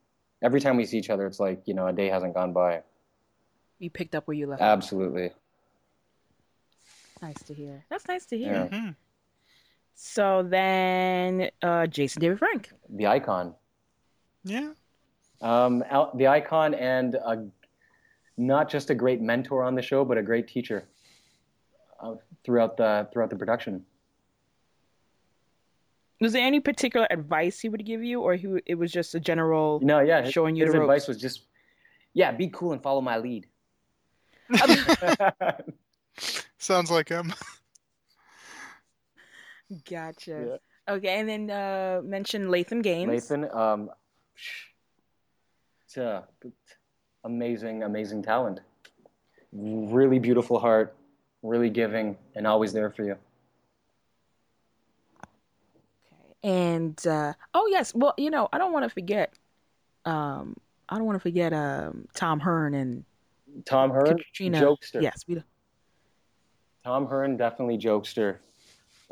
Every time we see each other, it's like you know a day hasn't gone by. You picked up where you left. off. Absolutely. Nice to hear. That's nice to hear. Yeah. Mhm. So then, uh, Jason David Frank. The icon. Yeah. Um, out- the icon and a, not just a great mentor on the show, but a great teacher uh, throughout the throughout the production. Was there any particular advice he would give you, or he, it was just a general? No, yeah, his, Showing you his the advice was just, yeah, be cool and follow my lead. Sounds like him. Gotcha. Okay, and then uh, mention Latham Gaines. Latham, um, it's a amazing, amazing talent. Really beautiful heart, really giving, and always there for you. Okay. And uh, oh yes, well you know I don't want to forget. Um, I don't want to forget um, Tom Hern and Tom Hern, Katrina. jokester. Yes, we. Tom Hern, definitely jokester.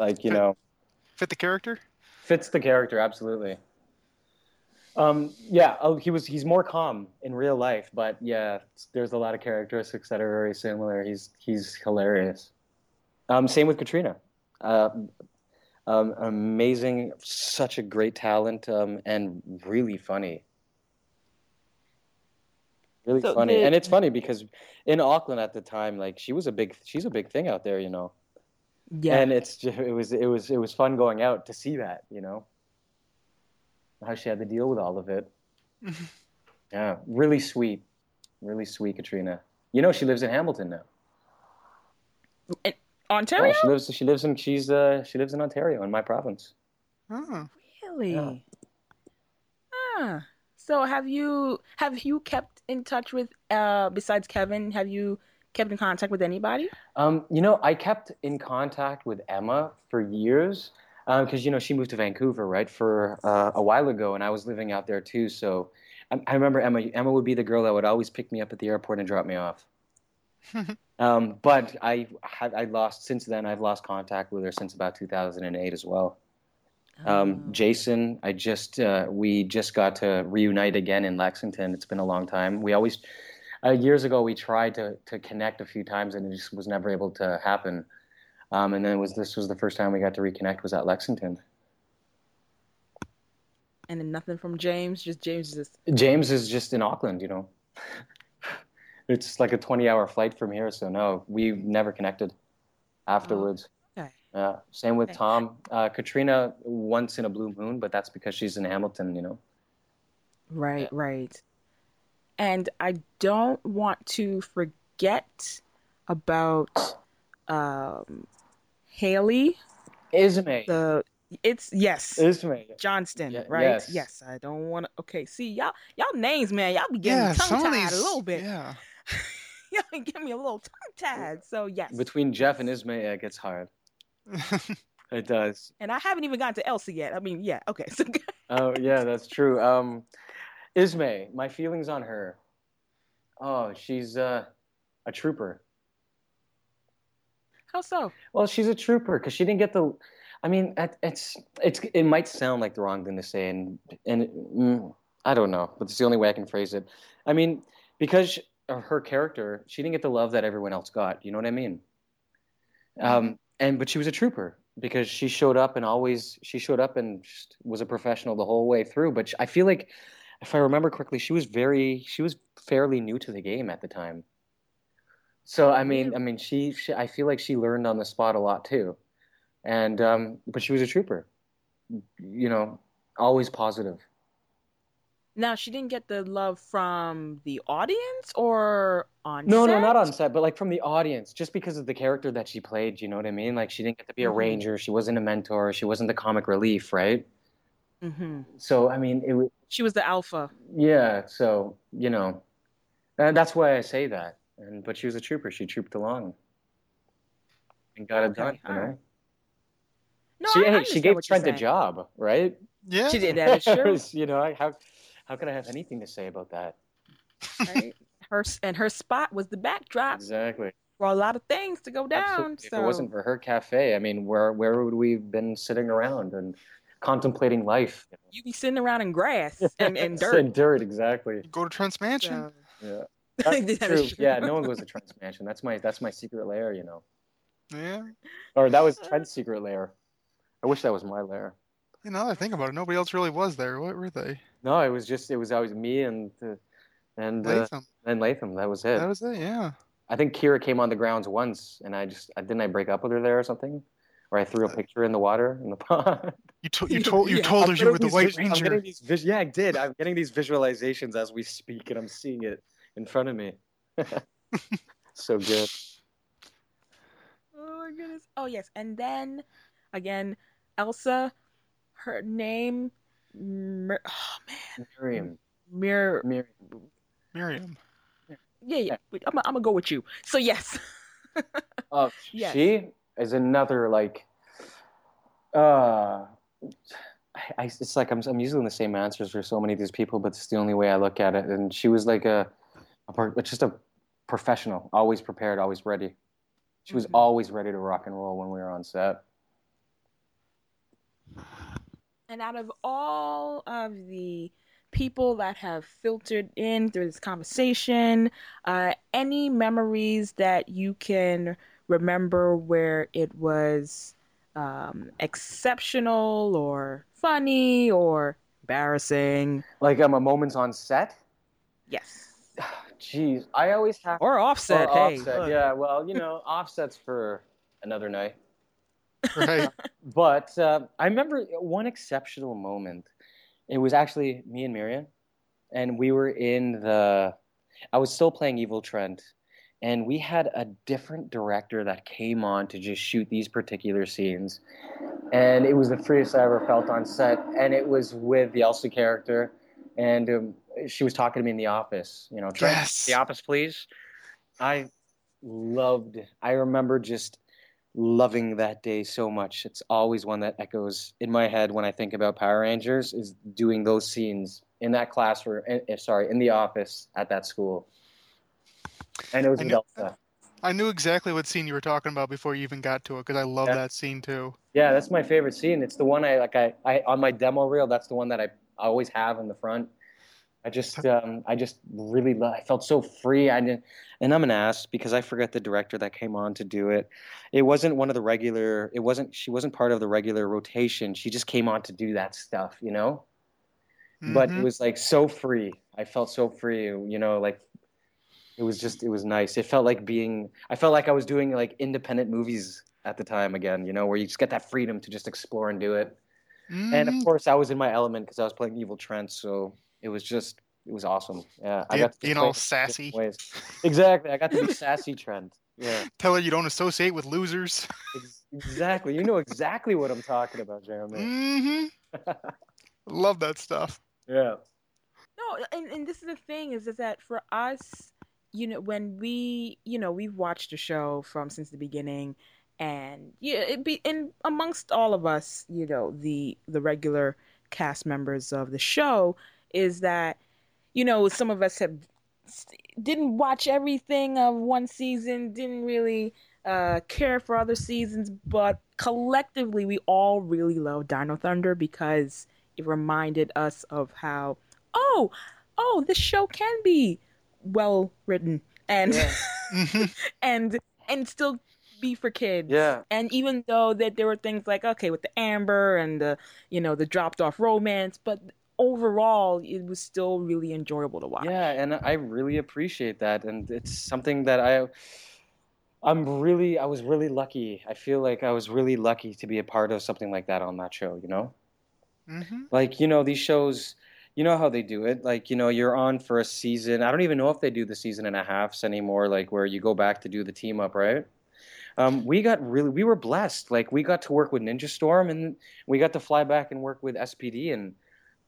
Like you know, Fit the character. fits the character absolutely. Um, yeah, oh, he was. He's more calm in real life, but yeah, there's a lot of characteristics that are very similar. He's he's hilarious. Um, same with Katrina. Uh, um, amazing, such a great talent, um, and really funny. really So funny, did- and it's funny because in Auckland at the time, like she was a big, she's a big thing out there, you know. Yeah. And it's just, it was it was it was fun going out to see that, you know. How she had to deal with all of it. Yeah, really sweet, really sweet, Katrina. You know, she lives in Hamilton now. Ontario? Yeah, she lives. She lives in. She's. Uh, she lives in Ontario, in my province. Oh. Really? Yeah. Ah. So have you have you kept in touch with uh besides Kevin, have you kept in contact with anybody? Um, you know, I kept in contact with Emma for years because you know she moved to Vancouver right for uh, a while ago, and I was living out there too. So I, I remember Emma. Emma would be the girl that would always pick me up at the airport and drop me off. um, but I had I lost since then. I've lost contact with her since about 2008 as well. Um, Oh. Jason, I just uh, we just got to reunite again in Lexington. It's been a long time. We always uh, years ago we tried to to connect a few times and it just was never able to happen. Um, and then it was this was the first time we got to reconnect was at Lexington. and then nothing from James, just James is just James is just in Auckland, you know. it's like a 20 hour flight from here, so no, we never connected afterwards. okay. Uh, same with Okay. Tom. Uh, Katrina once in a blue moon, but that's because she's in Hamilton, you know. Right, right. And I don't want to forget about um Hayley. Ismay. The it's yes. Ismay. Johnston, right? yes. I don't want to. Okay, see y'all, y'all names, man. Y'all be getting Yeah, tongue tied a little bit. Yeah. y'all be getting me a little tongue tied. So yes, Between Jeff and Ismay, it gets hard. It does. and I haven't even gotten to Elsie yet. I mean, yeah, okay. So Oh yeah, that's true. Um, Ismay, my feelings on her. Oh, she's uh, a trooper. how so? Well, she's a trooper because she didn't get the. I mean, it's it's it might sound like the wrong thing to say, and and mm, I don't know, but it's the only way I can phrase it. I mean, because of her character, she didn't get the love that everyone else got. You know what I mean? Um, and but she was a trooper because she showed up and always she showed up and was a professional the whole way through. But I feel like, if I remember correctly, she was very she was fairly new to the game at the time. So I mean, I mean, she, she I feel like she learned on the spot a lot too, and um, but she was a trooper. You know, always positive. Now she didn't get the love from the audience or on set? No, no, not on set, but like from the audience, just because of the character that she played. You know what I mean? Like she didn't get to be a Mhm. ranger. She wasn't a mentor. She wasn't the comic relief, right? hmm So I mean, it was She was the alpha. yeah. So you know, and that's why I say that. And but she was a trooper. She trooped along and got it Okay, done. You know? No, she I, I she gave what you're Trent a job, right? yeah. She did that. It's true. you know, I- how how could I have anything to say about that? right? Her and her spot was the backdrop Exactly. for a lot of things to go down. Absolutely. So If it wasn't for her cafe, I mean, where where would we have been sitting around and contemplating life? you be sitting around in grass and, and dirt. and dirt, exactly. Go to Trent's mansion. So- Yeah. That's is true. Yeah, no one goes to Trent's mansion. That's my that's my secret lair, you know. Yeah. Or that was Trent's secret lair. I wish that was my lair. You know, I think about it, nobody else really was there. What were they? No, it was just it was always me and uh, and uh, Latham. and Latham. That was it. That was it. Yeah. I think Kira came on the grounds once, and I just I, didn't I break up with her there or something, or I threw a uh, picture in the water in the pond. You, to- you told you Yeah, told her you were the White vis- I'm getting Ranger. these vis- yeah, I did. I'm getting these visualizations as we speak, and I'm seeing it in front of me. so good. Oh my goodness. Oh yes, and then again, Elsa, her name, Mir- oh man, Miriam. Mir. Miriam. Miriam. Yeah, yeah. wait, I'm, I'm gonna go with you. So yes, Oh, Yes. she is another like. Uh, I, it's like I'm I'm using the same answers for so many of these people, but it's the only way I look at it. And she was like a, a just a professional, always prepared, always ready. She was Mhm. always ready to rock and roll when we were on set. and out of all of the people that have filtered in through this conversation, uh, any memories that you can remember where it was um, exceptional or funny or embarrassing? Like um, a moments on set. Yes. Jeez, I always have or offset. or hey, offset. look. Yeah, well, you know, offsets for another night. Right. But uh, I remember one exceptional moment. It was actually me and Miriam, and we were in the. I was still playing Evil Trent, and we had a different director that came on to just shoot these particular scenes, and it was the freest I ever felt on set. And it was with the Elsa character, and um, she was talking to me in the office. You know, Yes. the office, please. I loved. I remember just loving that day so much. It's always one that echoes in my head when I think about Power Rangers. Is doing those scenes in that classroom. eh, eh, sorry, in the office at that school. And it was I knew- Elsa. I knew exactly what scene you were talking about before you even got to it because I love Yeah. that scene too. Yeah, that's my favorite scene. It's the one I like. I, I on my demo reel. That's the one that I always have in the front. I just, um, I just really, lo- I felt so free. I didn't, and I'm an ass because I forget the director that came on to do it. It wasn't one of the regular. It wasn't. She wasn't part of the regular rotation. She just came on to do that stuff, you know. But it Mhm. was like so free. I felt so free. You know, like it was just, it was nice. It felt like being. I felt like I was doing like independent movies at the time again. You know, where you just get that freedom to just explore and do it. And of Mhm. course, I was in my element because I was playing Evil Trent, so it was just it was awesome. Yeah, I got to being play all sassy. Ways. Exactly, I got to be sassy Trent. Yeah, Tell her you don't associate with losers. exactly. You know exactly what I'm talking about, Jeremy. Mm-hmm. Love that stuff. Yeah. No, and, and this is the thing is, is that for us, you know, when we, you know, we've watched the show from since the beginning, and yeah, it be and amongst all of us, you know, the the regular cast members of the show, is that, you know, some of us have didn't watch everything of one season, didn't really uh, care for other seasons, but collectively we all really love Dino Thunder because it reminded us of how oh oh this show can be well written and Yeah. hmm and and still be for kids Yeah. and even though that there were things like okay with the amber and the you know the dropped off romance but overall it was still really enjoyable to watch Yeah, and I really appreciate that, and it's something that I. I'm really, I was really lucky. I feel like I was really lucky to be a part of something like that on that show. You know. hmm Like, you know, these shows, you know how they do it. Like, you know, you're on for a season. I don't even know if they do the season and a halfs anymore, like where you go back to do the team up, right? Um, we got really, we were blessed. Like, we got to work with Ninja Storm and we got to fly back and work with SPD. And,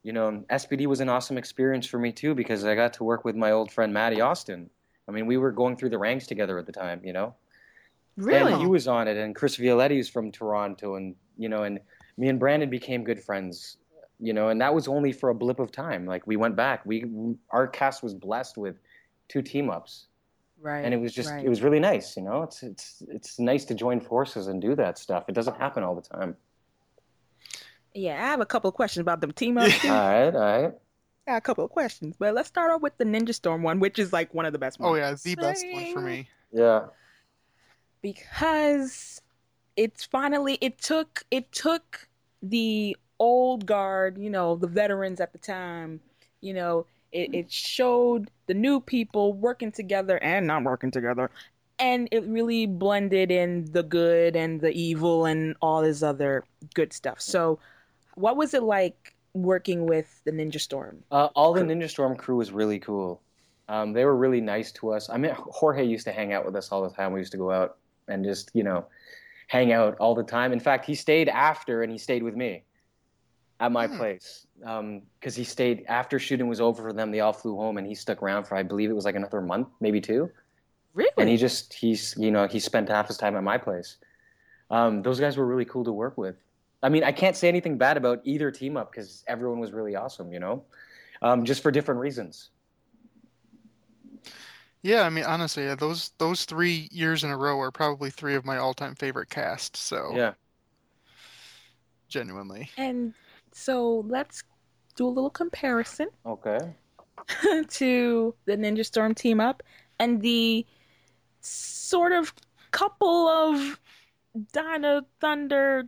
you know, SPD was an awesome experience for me too because I got to work with my old friend Matty Austin. I mean, we were going through the ranks together at the time, you know? really And he was on it, and Chris Violetti is from Toronto, and you know, and me and Brandon became good friends, you know, and that was only for a blip of time. Like we went back, we our cast was blessed with two team ups, right and it was just right. it was really nice, you know. It's it's it's nice to join forces and do that stuff. It doesn't happen all the time. yeah i have a couple of questions about them team ups too. all right, all right. got a couple of questions but let's start off with the ninja storm one which is like one of the best oh, ones Oh yeah, the best one for me. Yeah, because it's finally it took it took the old guard you know the veterans at the time you know it, it showed the new people working together and not working together and it really blended in the good and the evil and all this other good stuff so what was it like working with the ninja storm uh, all the Ninja Storm crew was really cool. Um, they were really nice to us. I mean, Jorge used to hang out with us all the time. We used to go out and just, you know, hang out all the time. In fact, he stayed after and he stayed with me at my Hmm. place because he stayed after shooting was over for them. They all flew home and he stuck around for, I believe it was like another month, maybe two. really And he just, he's, you know, he spent half his time at my place. Um, those guys were really cool to work with. I mean, I can't say anything bad about either team up because everyone was really awesome, you know, um, just for different reasons. Yeah, I mean honestly, yeah, those those three years in a row are probably three of my all-time favorite casts. So Yeah. genuinely, and so let's do a little comparison Okay. to the Ninja Storm team up and the sort of couple of Dino Thunder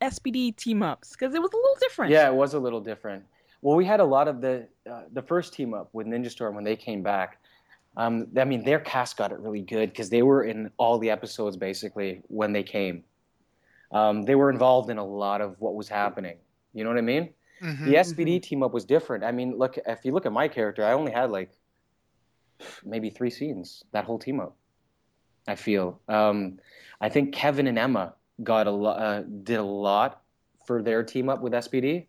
SPD team ups because it was a little different. Yeah, it was a little different. Well, we had a lot of the uh, the first team up with Ninja Storm when they came back. Um, I mean, their cast got it really good because they were in all the episodes basically when they came. Um, they were involved in a lot of what was happening. You know what I mean? Mhm. The SPD team up was different. I mean, look if you look at my character, I only had like maybe three scenes that whole team up. I feel. Um, I think Kevin and Emma got a lot, uh, did a lot for their team up with SPD,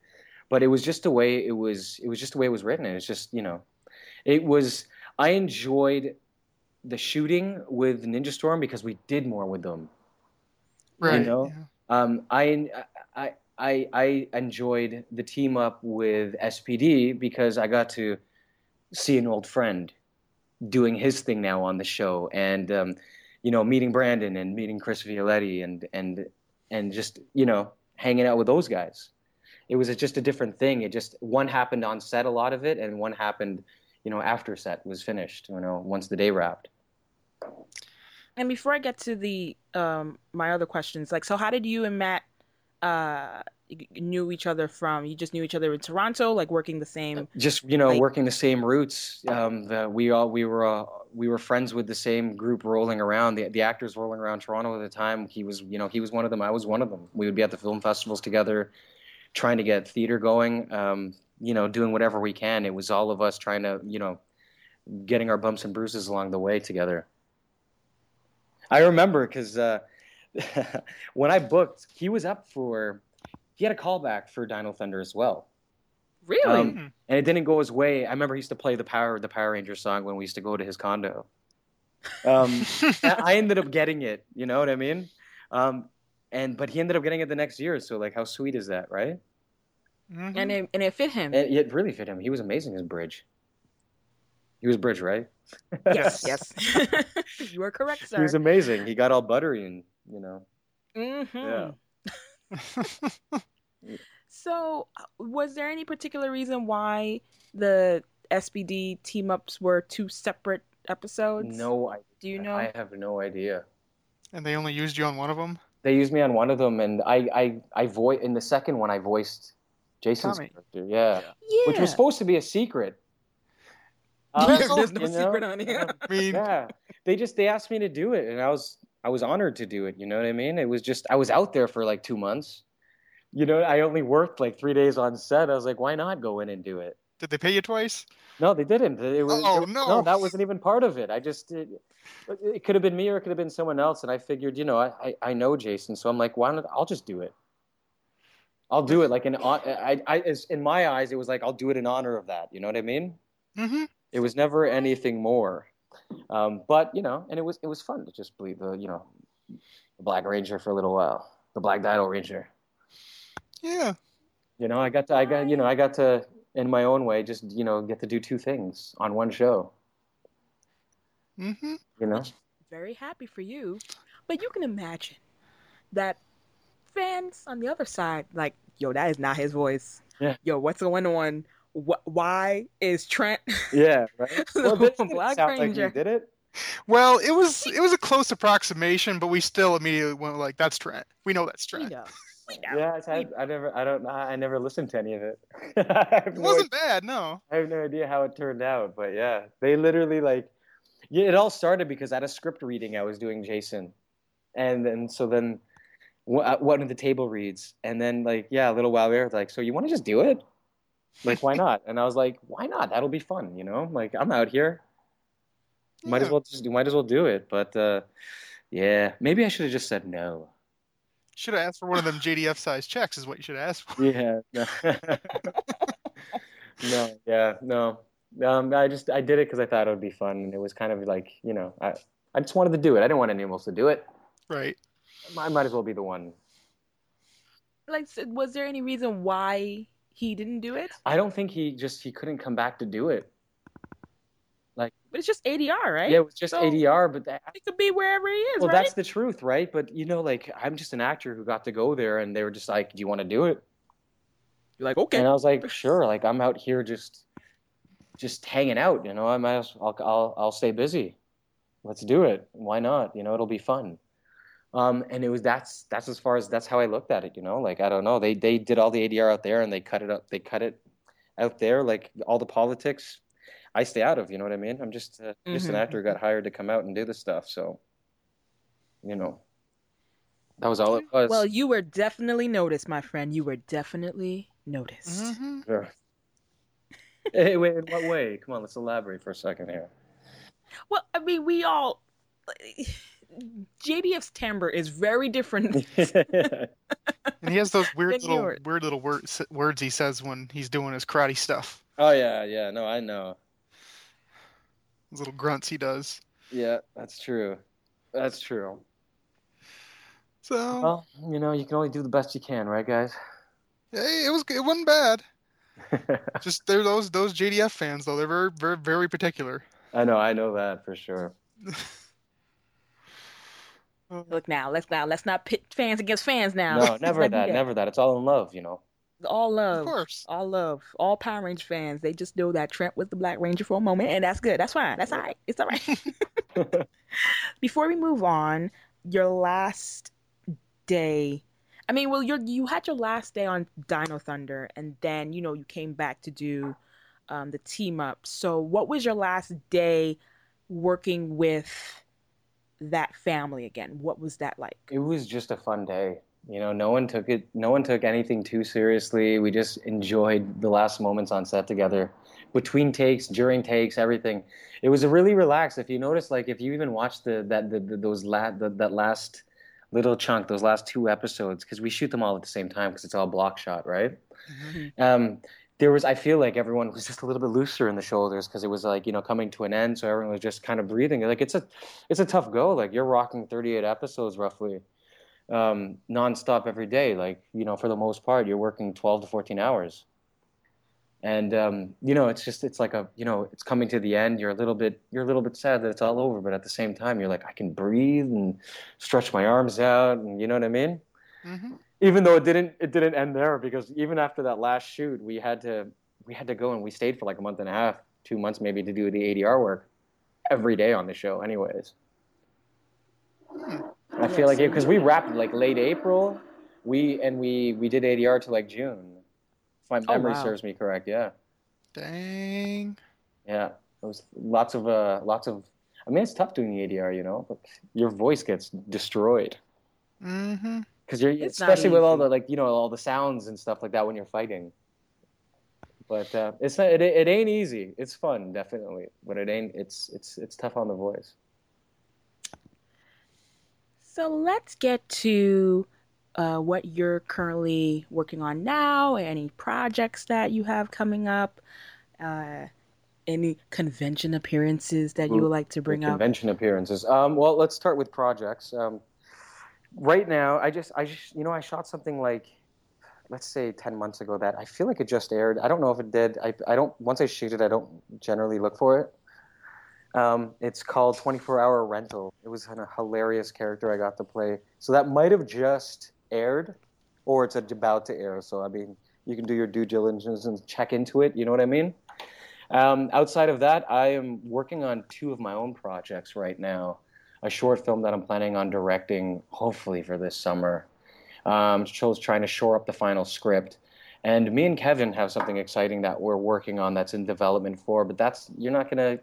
but it was just the way it was. It was just the way it was written. It was just you know, it was. I enjoyed the shooting with Ninja Storm because we did more with them. Right. You know? yeah. Um, I, I, I, I enjoyed the team up with SPD because I got to see an old friend doing his thing now on the show, and um, you know, meeting Brandon and meeting Chris Violetti, and and and just you know, hanging out with those guys. It was just a different thing. It just one happened on set, a lot of it, and one happened, you know, after set was finished. You know, once the day wrapped. And before I get to the um my other questions, like so how did you and Matt uh knew each other from? You just knew each other in Toronto, like working the same just you know Like- working the same routes um the, we all we were uh, we were friends with the same group rolling around. The, the actors rolling around toronto at the time he was you know he was one of them i was one of them. We would be at the film festivals together trying to get theater going um you know doing whatever we can. It was all of us trying to you know getting our bumps and bruises along the way together. I remember because uh when i booked he was up for he had a callback for dino thunder as well Really? Um, and it didn't go his way. I remember he used to play the Power the Power Ranger song when we used to go to his condo. Um, I I ended up getting it. You know what I mean? Um, and but he ended up getting it the next year. So like, how sweet is that, right? Mhm. and it and it fit him. And it really fit him. He was amazing as Bridge. He was Bridge, right? yes, yes. you are correct, sir. He was amazing. He got all buttery and you know. hmm Yeah. So, uh, was there any particular reason why the SPD team ups were two separate episodes? No, I Do you know? I have no idea. and they only used you on one of them. They used me on one of them, and I I I vo- in the second one I voiced Jason's Tommy. character. Yeah. yeah. which was supposed to be a secret. There's Um, no you know? secret on here. I mean, Yeah, they just they asked me to do it, and I was I was honored to do it. You know what I mean? It was just I was out there for like two months. You know, I only worked like three days on set. I was like, why not go in and do it? did they pay you twice? No, they didn't. It was, Oh, it- no. that wasn't even part of it. I just it, it could have been me or it could have been someone else, and I figured, you know, I, I I know Jason, so I'm like, why not? I'll just do it. I'll do it like in I I in my eyes, it was like I'll do it in honor of that. You know what I mean? Mm-hmm. It was never anything more. Um, but you know, and it was it was fun to just be the you know the Black Ranger for a little while, the Black Dino Ranger. Yeah. You know, I got to I got you know I got to in my own way just you know get to do two things on one show. Mm-hmm. You know, Very happy for you, but you can imagine that fans on the other side, like, yo, that is not his voice. Yeah. Yo, what's going on? Wh- why is Trent? yeah, right. Well, The didn't it Black sound like Ranger. did it. Well, it was it was a close approximation, but we still immediately went like, "That's Trent. We know that's We Trent." know. We know. Yeah, I, I, I never I don't I never listened to any of it. It no wasn't bad, no. I have no idea how it turned out, but yeah, they literally like, yeah, it all started because at a script reading I was doing Jason, and then so then wh- uh, one of the table reads, and then like yeah, a little while later, like, so you want to just do it? Like, why not? And I was like, why not? That'll be fun, you know. Like, I'm out here, might as well just might as well do it. But uh, yeah, maybe I should have just said no. Should have asked for one of them JDF size checks. Is what you should ask for. Yeah. No. no. Yeah. No. Um, I just I did it because I thought it would be fun, and it was kind of like you know I I just wanted to do it. I didn't want anyone else to do it. Right. I might as well be the one. Like, was there any reason why he didn't do it? I don't think he just he couldn't come back to do it. Like, but it's just ADR, right? Yeah, it was just So- ADR, but that, It could be wherever he is, well, right? that's the truth, right? But you know, like I'm just an actor who got to go there, and they were just like, "Do you want to do it?" You're like, okay. And I was like, "Sure." Like I'm out here just just hanging out, you know. I might as I'll I'll, I'll stay busy. Let's do it. Why not? You know, it'll be fun. Um, and it was that's that's as far as that's how I looked at it. You know, like I don't know. They they did all the ADR out there, and they cut it up. They cut it out there, like all the politics. I stay out of. You know what I mean? I'm just uh, just an Mhm. actor who got hired to come out and do the stuff. So, you know, that was all it was. Well, you were definitely noticed, my friend. You were definitely noticed. Mhm. Sure. hey, wait, in what way? Come on, let's elaborate for a second here. Well, I mean, we all. JDF's timbre is very different. And he has those weird little yours. weird little words words he says when he's doing his karate stuff. oh yeah, yeah. No, I know. Those little grunts he does. Yeah, that's true. That's true. So Well, you know, you can only do the best you can, right, guys? hey, it was it wasn't bad. Just they're those those JDF fans though. They're very very very particular. I know, I know that for sure. Look now, let's now let's not pit fans against fans now. No, never not do that, never that. It's all in love, you know. All love. Of course. All love. All Power Ranger fans. They just know that Trent was the Black Ranger for a moment, and that's good. That's fine. That's all right. It's all right. Before we move on, your last day. I mean, well, you you had your last day on Dino Thunder, and then you know you came back to do um, the team up. So, what was your last day working with that family again? What was that like? It was just a fun day. You know, no one took it no one took anything too seriously. We just enjoyed the last moments on set together. Between takes, during takes, everything. It was a really relaxed. If you notice like if you even watch the that the, the those la- the, that last little chunk, those last two episodes cuz we shoot them all at the same time because it's all block shot, right? um, there was I feel like everyone was just a little bit looser in the shoulders because it was like you know coming to an end, so everyone was just kind of breathing. Like it's a it's a tough go. Like you're rocking 38 episodes roughly, um, nonstop every day. Like you know for the most part you're working 12 to 14 hours, and um, you know it's just it's like a you know it's coming to the end. You're a little bit you're a little bit sad that it's all over, but at the same time you're like I can breathe and stretch my arms out, and you know what I mean hmm even though it didn't it didn't end there because even after that last shoot we had to we had to go and we stayed for like a month and a half two months maybe to do the adr work every day on the show anyways i feel like because we wrapped like late april we and we we did adr to like june if my Oh, memory wow. serves me correct yeah Dang. yeah it was lots of uh lots of i mean it's tough doing the adr you know but your voice gets destroyed hmm because you're It's especially with all the like you know all the sounds and stuff like that when you're fighting. But uh, it's not, it, it ain't easy. It's fun definitely, but it ain't. It's it's it's tough on the voice. So let's get to uh, what you're currently working on now, any projects that you have coming up, uh, any convention appearances that you would like to bring up. Convention appearances. Um, well, let's start with projects. Um, right now, I just I just you know I shot something like let's say 10 months ago that I feel like it just aired. I don't know if it did. I, I don't once I shoot it, I don't generally look for it. Um, it's called 24 Hour Rental. It was a hilarious character I got to play. So that might have just aired, or it's about to air. So I mean, you can do your due diligence and check into it. You know what I mean? Um, outside of that, I am working on two of my own projects right now. A short film that I'm planning on directing, hopefully for this summer. Um, Chill's trying to shore up the final script. And me and Kevin have something exciting that we're working on that's in development for, but that's you're not gonna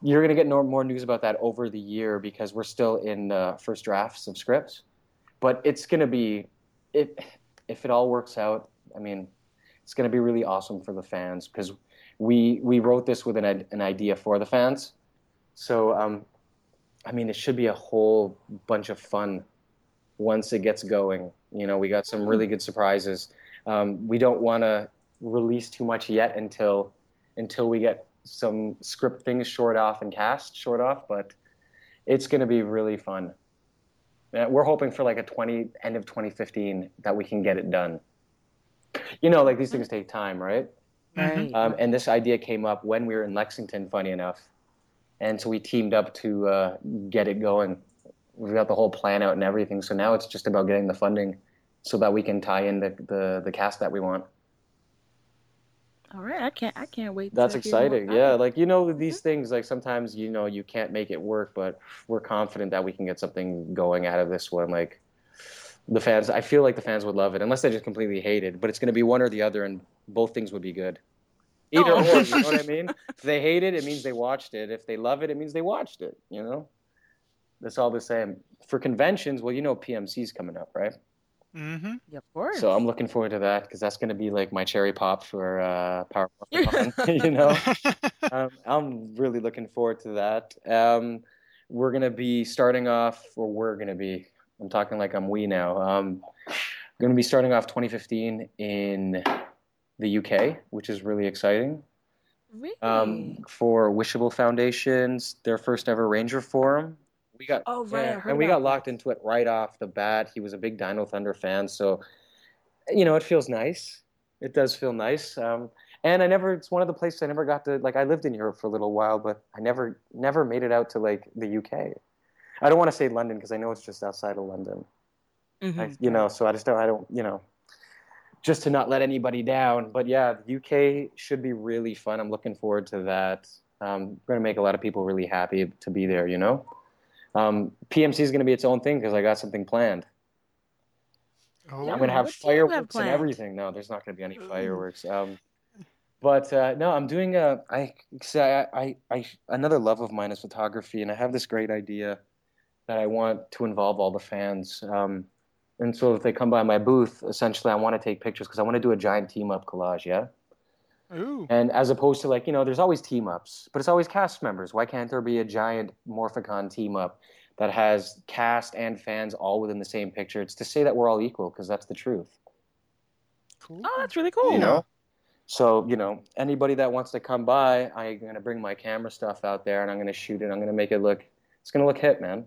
you're gonna get more news about that over the year because we're still in uh, first drafts of scripts. But it's gonna be if if it all works out. I mean, it's gonna be really awesome for the fans because we we wrote this with an an idea for the fans. So um, I mean, it should be a whole bunch of fun once it gets going. You know, we got some really good surprises. Um, we don't want to release too much yet until until we get some script things short off and cast short off, but it's going to be really fun. Uh, We're hoping for like a 20 end of 2015 that we can get it done. You know, like these things take time, right? Right. Um, and this idea came up when we were in Lexington, funny enough. And so we teamed up to uh, get it going. We've got the whole plan out and everything. So now it's just about getting the funding so that we can tie in the, the, the cast that we want. All right, I can't. I can't wait. That's exciting. Yeah. Like, you know, these things, like sometimes, you know, you can't make it work, but we're confident that we can get something going out of this one. Like, the fans, I feel like the fans would love it, unless they just completely hate it. But it's going to be one or the other, and both things would be good. Either Oh. or, you know what I mean? If they hate it, it means they watched it. If they love it, it means they watched it. You know, that's all the same. For conventions, well, you know, PMC's coming up, right? Mm-hmm. Yeah, of course. So I'm looking forward to that because that's going to be like my cherry pop for uh, Power Morphicon, you know. um, I'm really looking forward to that. Um, we're going to be starting off, or we're going to be, I'm talking like I'm we now. Um, going to be starting off 2015 in the UK, which is really exciting. really? Um, for Wishable Foundations, their first ever Ranger Forum. We got Oh, right, I yeah, and we got locked into it right off the bat. He was a big Dino Thunder fan, so you know it feels nice. It does feel nice. Um, and I never, it's one of the places I never got to, like, I lived in Europe for a little while, but I never, never made it out to, like, the UK. I don't want to say London because I know it's just outside of London. Mhm. I, you know, so I just don't, I don't, you know, just to not let anybody down. But yeah, the UK should be really fun. I'm looking forward to that. Um, going to make a lot of people really happy to be there, you know? Um, PMC is going to be its own thing because I got something planned. Oh, Yeah, I'm gonna have what do have fireworks and everything. No, there's not gonna be any fireworks. Um, but uh, no, I'm doing a. I say I, I, I another love of mine is photography, and I have this great idea that I want to involve all the fans. Um, and so if they come by my booth, essentially, I want to take pictures because I want to do a giant team up collage. Yeah. Ooh. And as opposed to like, you know, there's always team ups, but it's always cast members. Why can't there be a giant Morphicon team up that has cast and fans all within the same picture? It's to say that we're all equal because that's the truth. Cool. Oh, that's really cool. You know? So, you know, anybody that wants to come by, I'm going to bring my camera stuff out there and I'm going to shoot it. I'm going to make it look, it's going to look hip, man.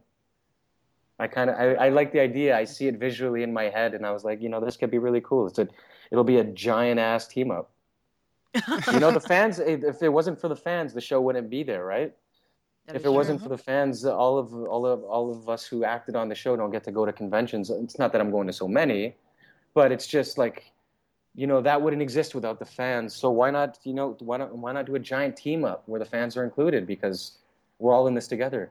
I kind of, I, I like the idea. I see it visually in my head and I was like, you know, this could be really cool. It's a, it'll be a giant ass team up. You know, the fans, if it wasn't for the fans, the show wouldn't be there, right? That if it wasn't for the fans, all of all of all of us who acted on the show don't get to go to conventions. It's not that I'm going to so many, but it's just like, you know, that wouldn't exist without the fans. So why not, you know, why not why not do a giant team up where the fans are included because we're all in this together.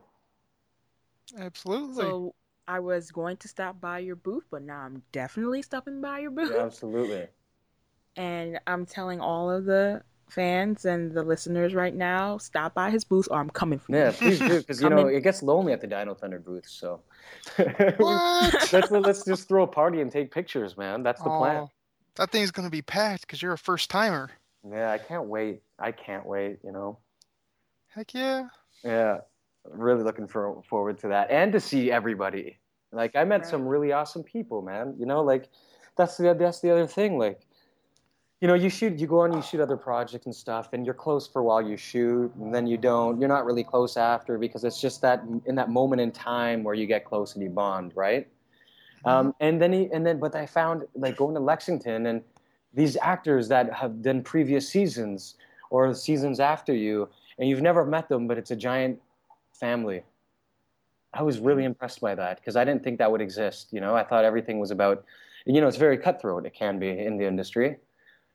Absolutely. So I was going to stop by your booth, but now I'm definitely stopping by your booth. Yeah, absolutely. And I'm telling all of the fans and the listeners right now, stop by his booth or I'm coming for you. Yeah, please do because you know it gets lonely at the Dino Thunder booth. So What? let's let's just throw a party and take pictures, man. That's the plan. That thing's gonna be packed because you're a first timer. Yeah, I can't wait. I can't wait. You know. Heck yeah. Yeah, really looking for, forward to that and to see everybody. Like I met Right. some really awesome people, man. You know, like that's the that's the other thing. Like, you know, you shoot, you go on, you shoot other projects and stuff, and you're close for a while you shoot, and then you don't. You're not really close after because it's just that in that moment in time where you get close and you bond, right? Um, and then he, and then, but I found like going to Lexington and these actors that have done previous seasons or seasons after you, and you've never met them, but it's a giant family. I was really impressed by that because I didn't think that would exist. You know, I thought everything was about, you know, it's very cutthroat. It can be in the industry.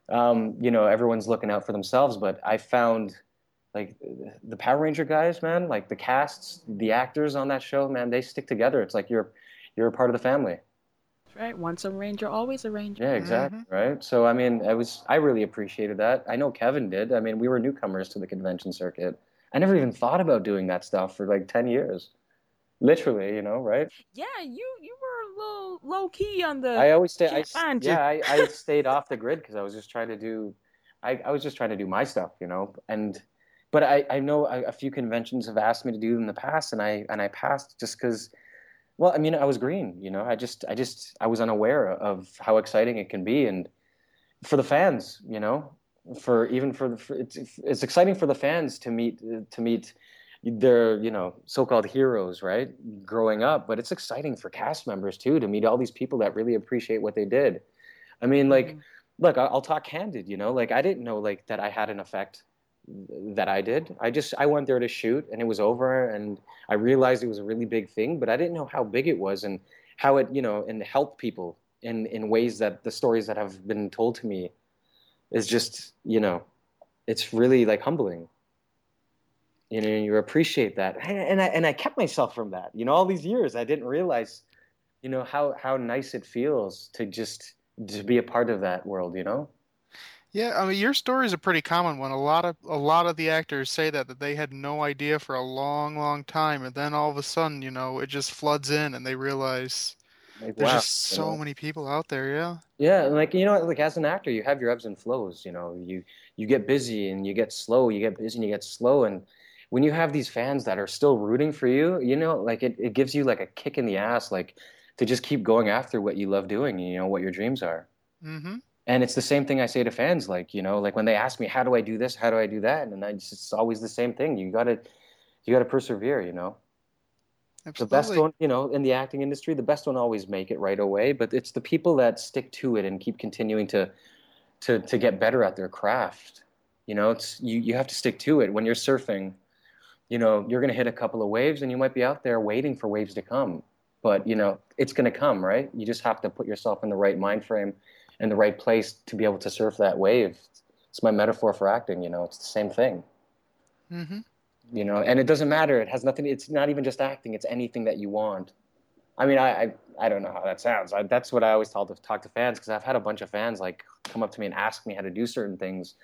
Um, you know, everyone's looking out for themselves, but I found like the Power Ranger guys, man, like the casts, the actors on that show, man, they stick together. It's like you're you're a part of the family. right? Once a ranger, always a ranger. Yeah, exactly. Right. So I mean, I was I really appreciated that. I know Kevin did. I mean, we were newcomers to the convention circuit. I never even thought about doing that stuff for like ten years. Literally, you know, right? Yeah, you you were a little low key on the. I always stay. I, can't find you. yeah, I, I stayed off the grid because I was just trying to do. I, I was just trying to do my stuff, you know. And but I, I know a, a few conventions have asked me to do them in the past, and I and I passed just because. Well, I mean, I was green, you know. I just I just I was unaware of how exciting it can be, and for the fans, you know, for even for, the, for it's it's exciting for the fans to meet to meet their you know so-called heroes right growing up but it's exciting for cast members too to meet all these people that really appreciate what they did i mean like Mhm. look i'll talk candid you know like i didn't know like that i had an effect that i did i just i went there to shoot and it was over and i realized it was a really big thing but i didn't know how big it was and how it you know and helped people in in ways that the stories that have been told to me is just you know it's really like humbling. You know you appreciate that. And i and i kept myself from that. You know all these years i didn't realize you know how how nice it feels to just to be a part of that world you know? Yeah, I mean your story is a pretty common one. A lot of a lot of the actors say that that they had no idea for a long, long time, and then all of a sudden, you know, it just floods in, and they realize Like, there's wow, just so know? many people out there. Yeah. Yeah, like you know, like as an actor, you have your ebbs and flows. You know, you you get busy and you get slow. You get busy and you get slow. And when you have these fans that are still rooting for you, you know, like it, it gives you like a kick in the ass, like to just keep going after what you love doing. You know, what your dreams are. Mm-hmm. And it's the same thing I say to fans, like you know, like when they ask me, how do I do this? How do I do that? And I just, it's always the same thing. You gotta you gotta persevere. You know. The Absolutely. best one, you know, in the acting industry, the best one always make it right away. But it's the people that stick to it and keep continuing to to to get better at their craft. You know, it's you you have to stick to it. When you're surfing, you know, you're gonna hit a couple of waves and you might be out there waiting for waves to come. But you know, it's gonna come, right? You just have to put yourself in the right mind frame and the right place to be able to surf that wave. It's my metaphor for acting. You know, it's the same thing Mm-hmm. You know and it doesn't matter it has nothing it's not even just acting it's anything that you want i mean i i, I don't know how that sounds I, that's what i always tell to talk to fans because i've had a bunch of fans like come up to me and ask me how to do certain things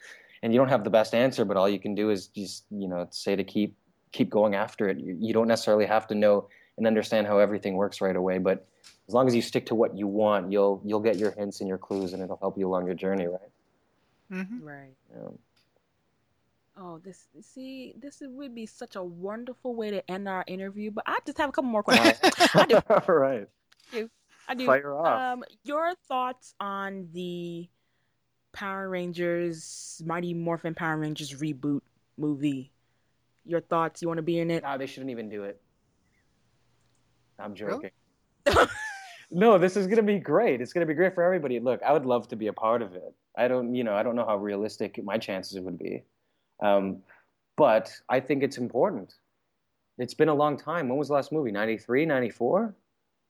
and you don't have the best answer but all you can do is just you know say to keep keep going after it you, you don't necessarily have to know and understand how everything works right away but as long as you stick to what you want you'll you'll get your hints and your clues and it'll help you along your journey right Mm-hmm. Right. you know? Oh, this see, this would be such a wonderful way to end our interview. But I just have a couple more questions. I do. all right I do. fire off Um, your thoughts on the Power Rangers, Mighty Morphin Power Rangers reboot movie? Your thoughts? You want to be in it? No, they shouldn't even do it. I'm Really? joking. no, this is gonna be great. It's gonna be great for everybody. Look, I would love to be a part of it. I don't, you know, I don't know how realistic my chances would be, um, but I think it's important. It's been a long time. When was the last movie? 93, 94?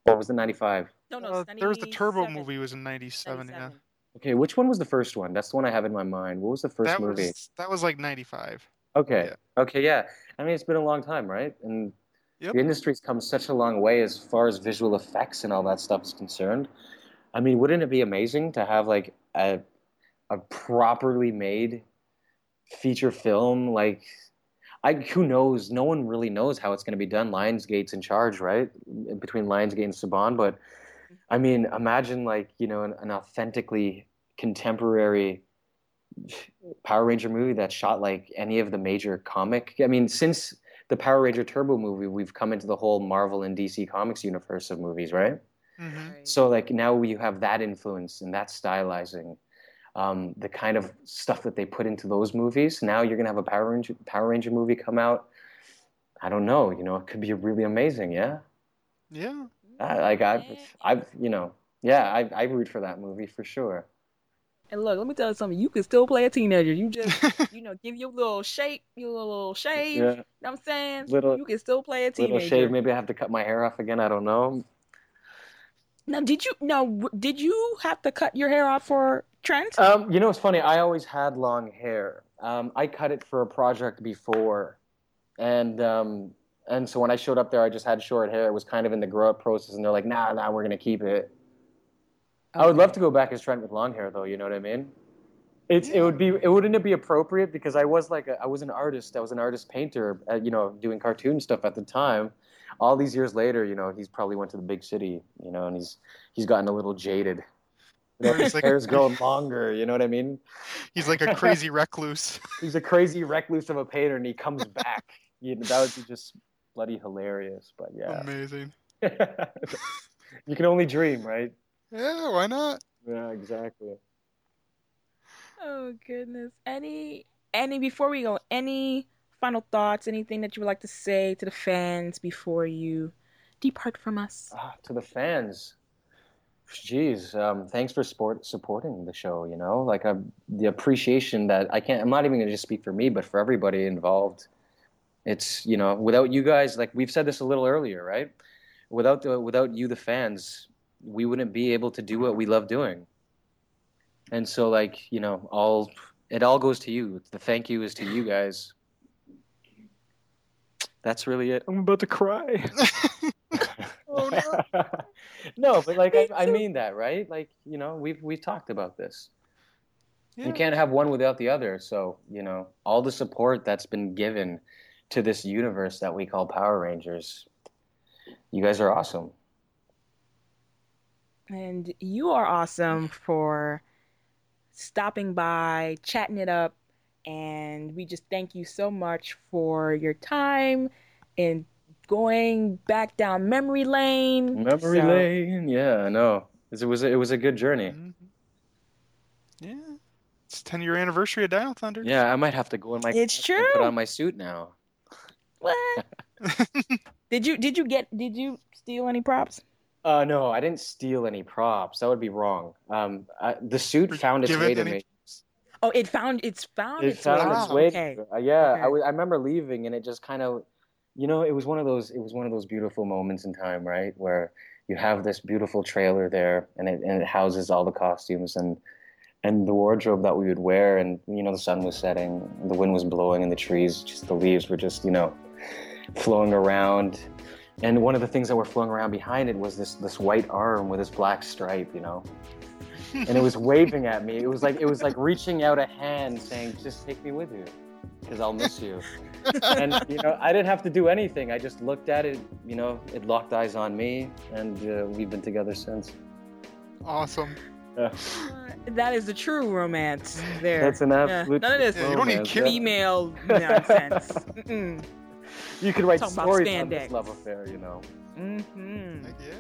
Or was it 95? No, no. Uh, there was the Turbo 97. movie was in '97. Yeah. Okay, which one was the first one? That's the one I have in my mind. What was the first That movie? was that was like '95. Okay. Yeah. Okay, yeah. I mean, it's been a long time, right? And Yep. the industry's come such a long way as far as visual effects and all that stuff is concerned. I mean, wouldn't it be amazing to have like a a properly made feature film like I who knows? No one really knows how it's going to be done. Lionsgate's in charge, right? Between Lionsgate and Saban, but I mean, imagine like, you know, an, an authentically contemporary Power Ranger movie that shot like any of the major comic. I mean, since the Power Ranger Turbo movie, we've come into the whole Marvel and DC Comics universe of movies, right? Mm-hmm. Right. So like now you have that influence and that stylizing, um, the kind of stuff that they put into those movies. Now you're gonna have a Power Ranger Power Ranger movie come out. I don't know, you know, it could be really amazing. Yeah, Yeah. I, like I, Man. I've, you know, yeah, I, I root for that movie for sure. And look, let me tell you something. You can still play a teenager. You just, you know, give your little shape, your little shave. Yeah, You know what I'm saying? Little- you can still play a teenager. little teenager. shave. Maybe I have to cut my hair off again. I don't know. Now, did you now did you have to cut your hair off for Trent? Um, you know, it's funny. I always had long hair. Um, I cut it for a project before, and um, and so when I showed up there, I just had short hair. It was kind of in the grow up process, and they're like, "Nah, nah, we're gonna keep it." I would love to go back as Trent with long hair, though. You know what I mean? It's it would be it wouldn't it be appropriate because I was like a, I was an artist. I was an artist painter. uh you know, doing cartoon stuff at the time. All these years later, you know, he's probably went to the big city. You know, and he's he's gotten a little jaded. You know, He's his like- hair's growing longer. You know what I mean? He's like a crazy recluse. He's a crazy recluse of a painter, and he comes back. You know, that would be just bloody hilarious. But yeah, Amazing. you can only dream, right? Yeah, why not? Yeah, exactly. Oh goodness. Any any before we go, any final thoughts, anything that you would like to say to the fans before you depart from us? Ah, to the fans, jeez, um, thanks for sport supporting the show. You know, like uh, the appreciation that I can't. I'm not even going to just speak for me, but for everybody involved. It's you know, without you guys, like we've said this a little earlier, right? Without the without you, the fans, we wouldn't be able to do what we love doing. And so, like you know, all it all goes to you. The thank you is to you guys. That's really it. I'm about to cry. Oh, no. no, but like I, I mean that, right? Like you know, we've we've talked about this. Yeah. You can't have one without the other. So, you know, all the support that's been given to this universe that we call Power Rangers, you guys are awesome. And you are awesome for stopping by, chatting it up, and we just thank you so much for your time and going back down memory lane. Memory So- lane. Yeah, I know. It was it was a good journey. Mhm. Yeah. It's 10 year anniversary of Dino Thunder. Yeah, I might have to go in my It's true. and put on my suit now. What? did you did you get did you steal any props? Uh, no, I didn't steal any props. That would be wrong. Um, I, the suit found its Give way it to any- me. Oh, it found it's found It its found way. its way. Okay. To, uh, yeah, Okay. I was- I remember leaving, and it just kind of, you know, it was one of those. It was one of those beautiful moments in time, right, where you have this beautiful trailer there, and it and it houses all the costumes and and the wardrobe that we would wear, and you know, the sun was setting, the wind was blowing, and the trees, just the leaves were just, you know, flowing around. And one of the things that were flowing around behind it was this this white arm with this black stripe, you know and it was waving at me. It was like it was like reaching out a hand saying, "Just take me with you, because I'll miss you." and you know, I didn't have to do anything. I just looked at it. You know, it locked eyes on me, and uh, we've been together since. Awesome. Uh, that is the true romance there. That's an Yeah, absolute. none of this Yeah, you don't need romance, female nonsense. Mm-mm. You could write Talking about stories on this love affair. You know. Mm-hmm. Heck yeah.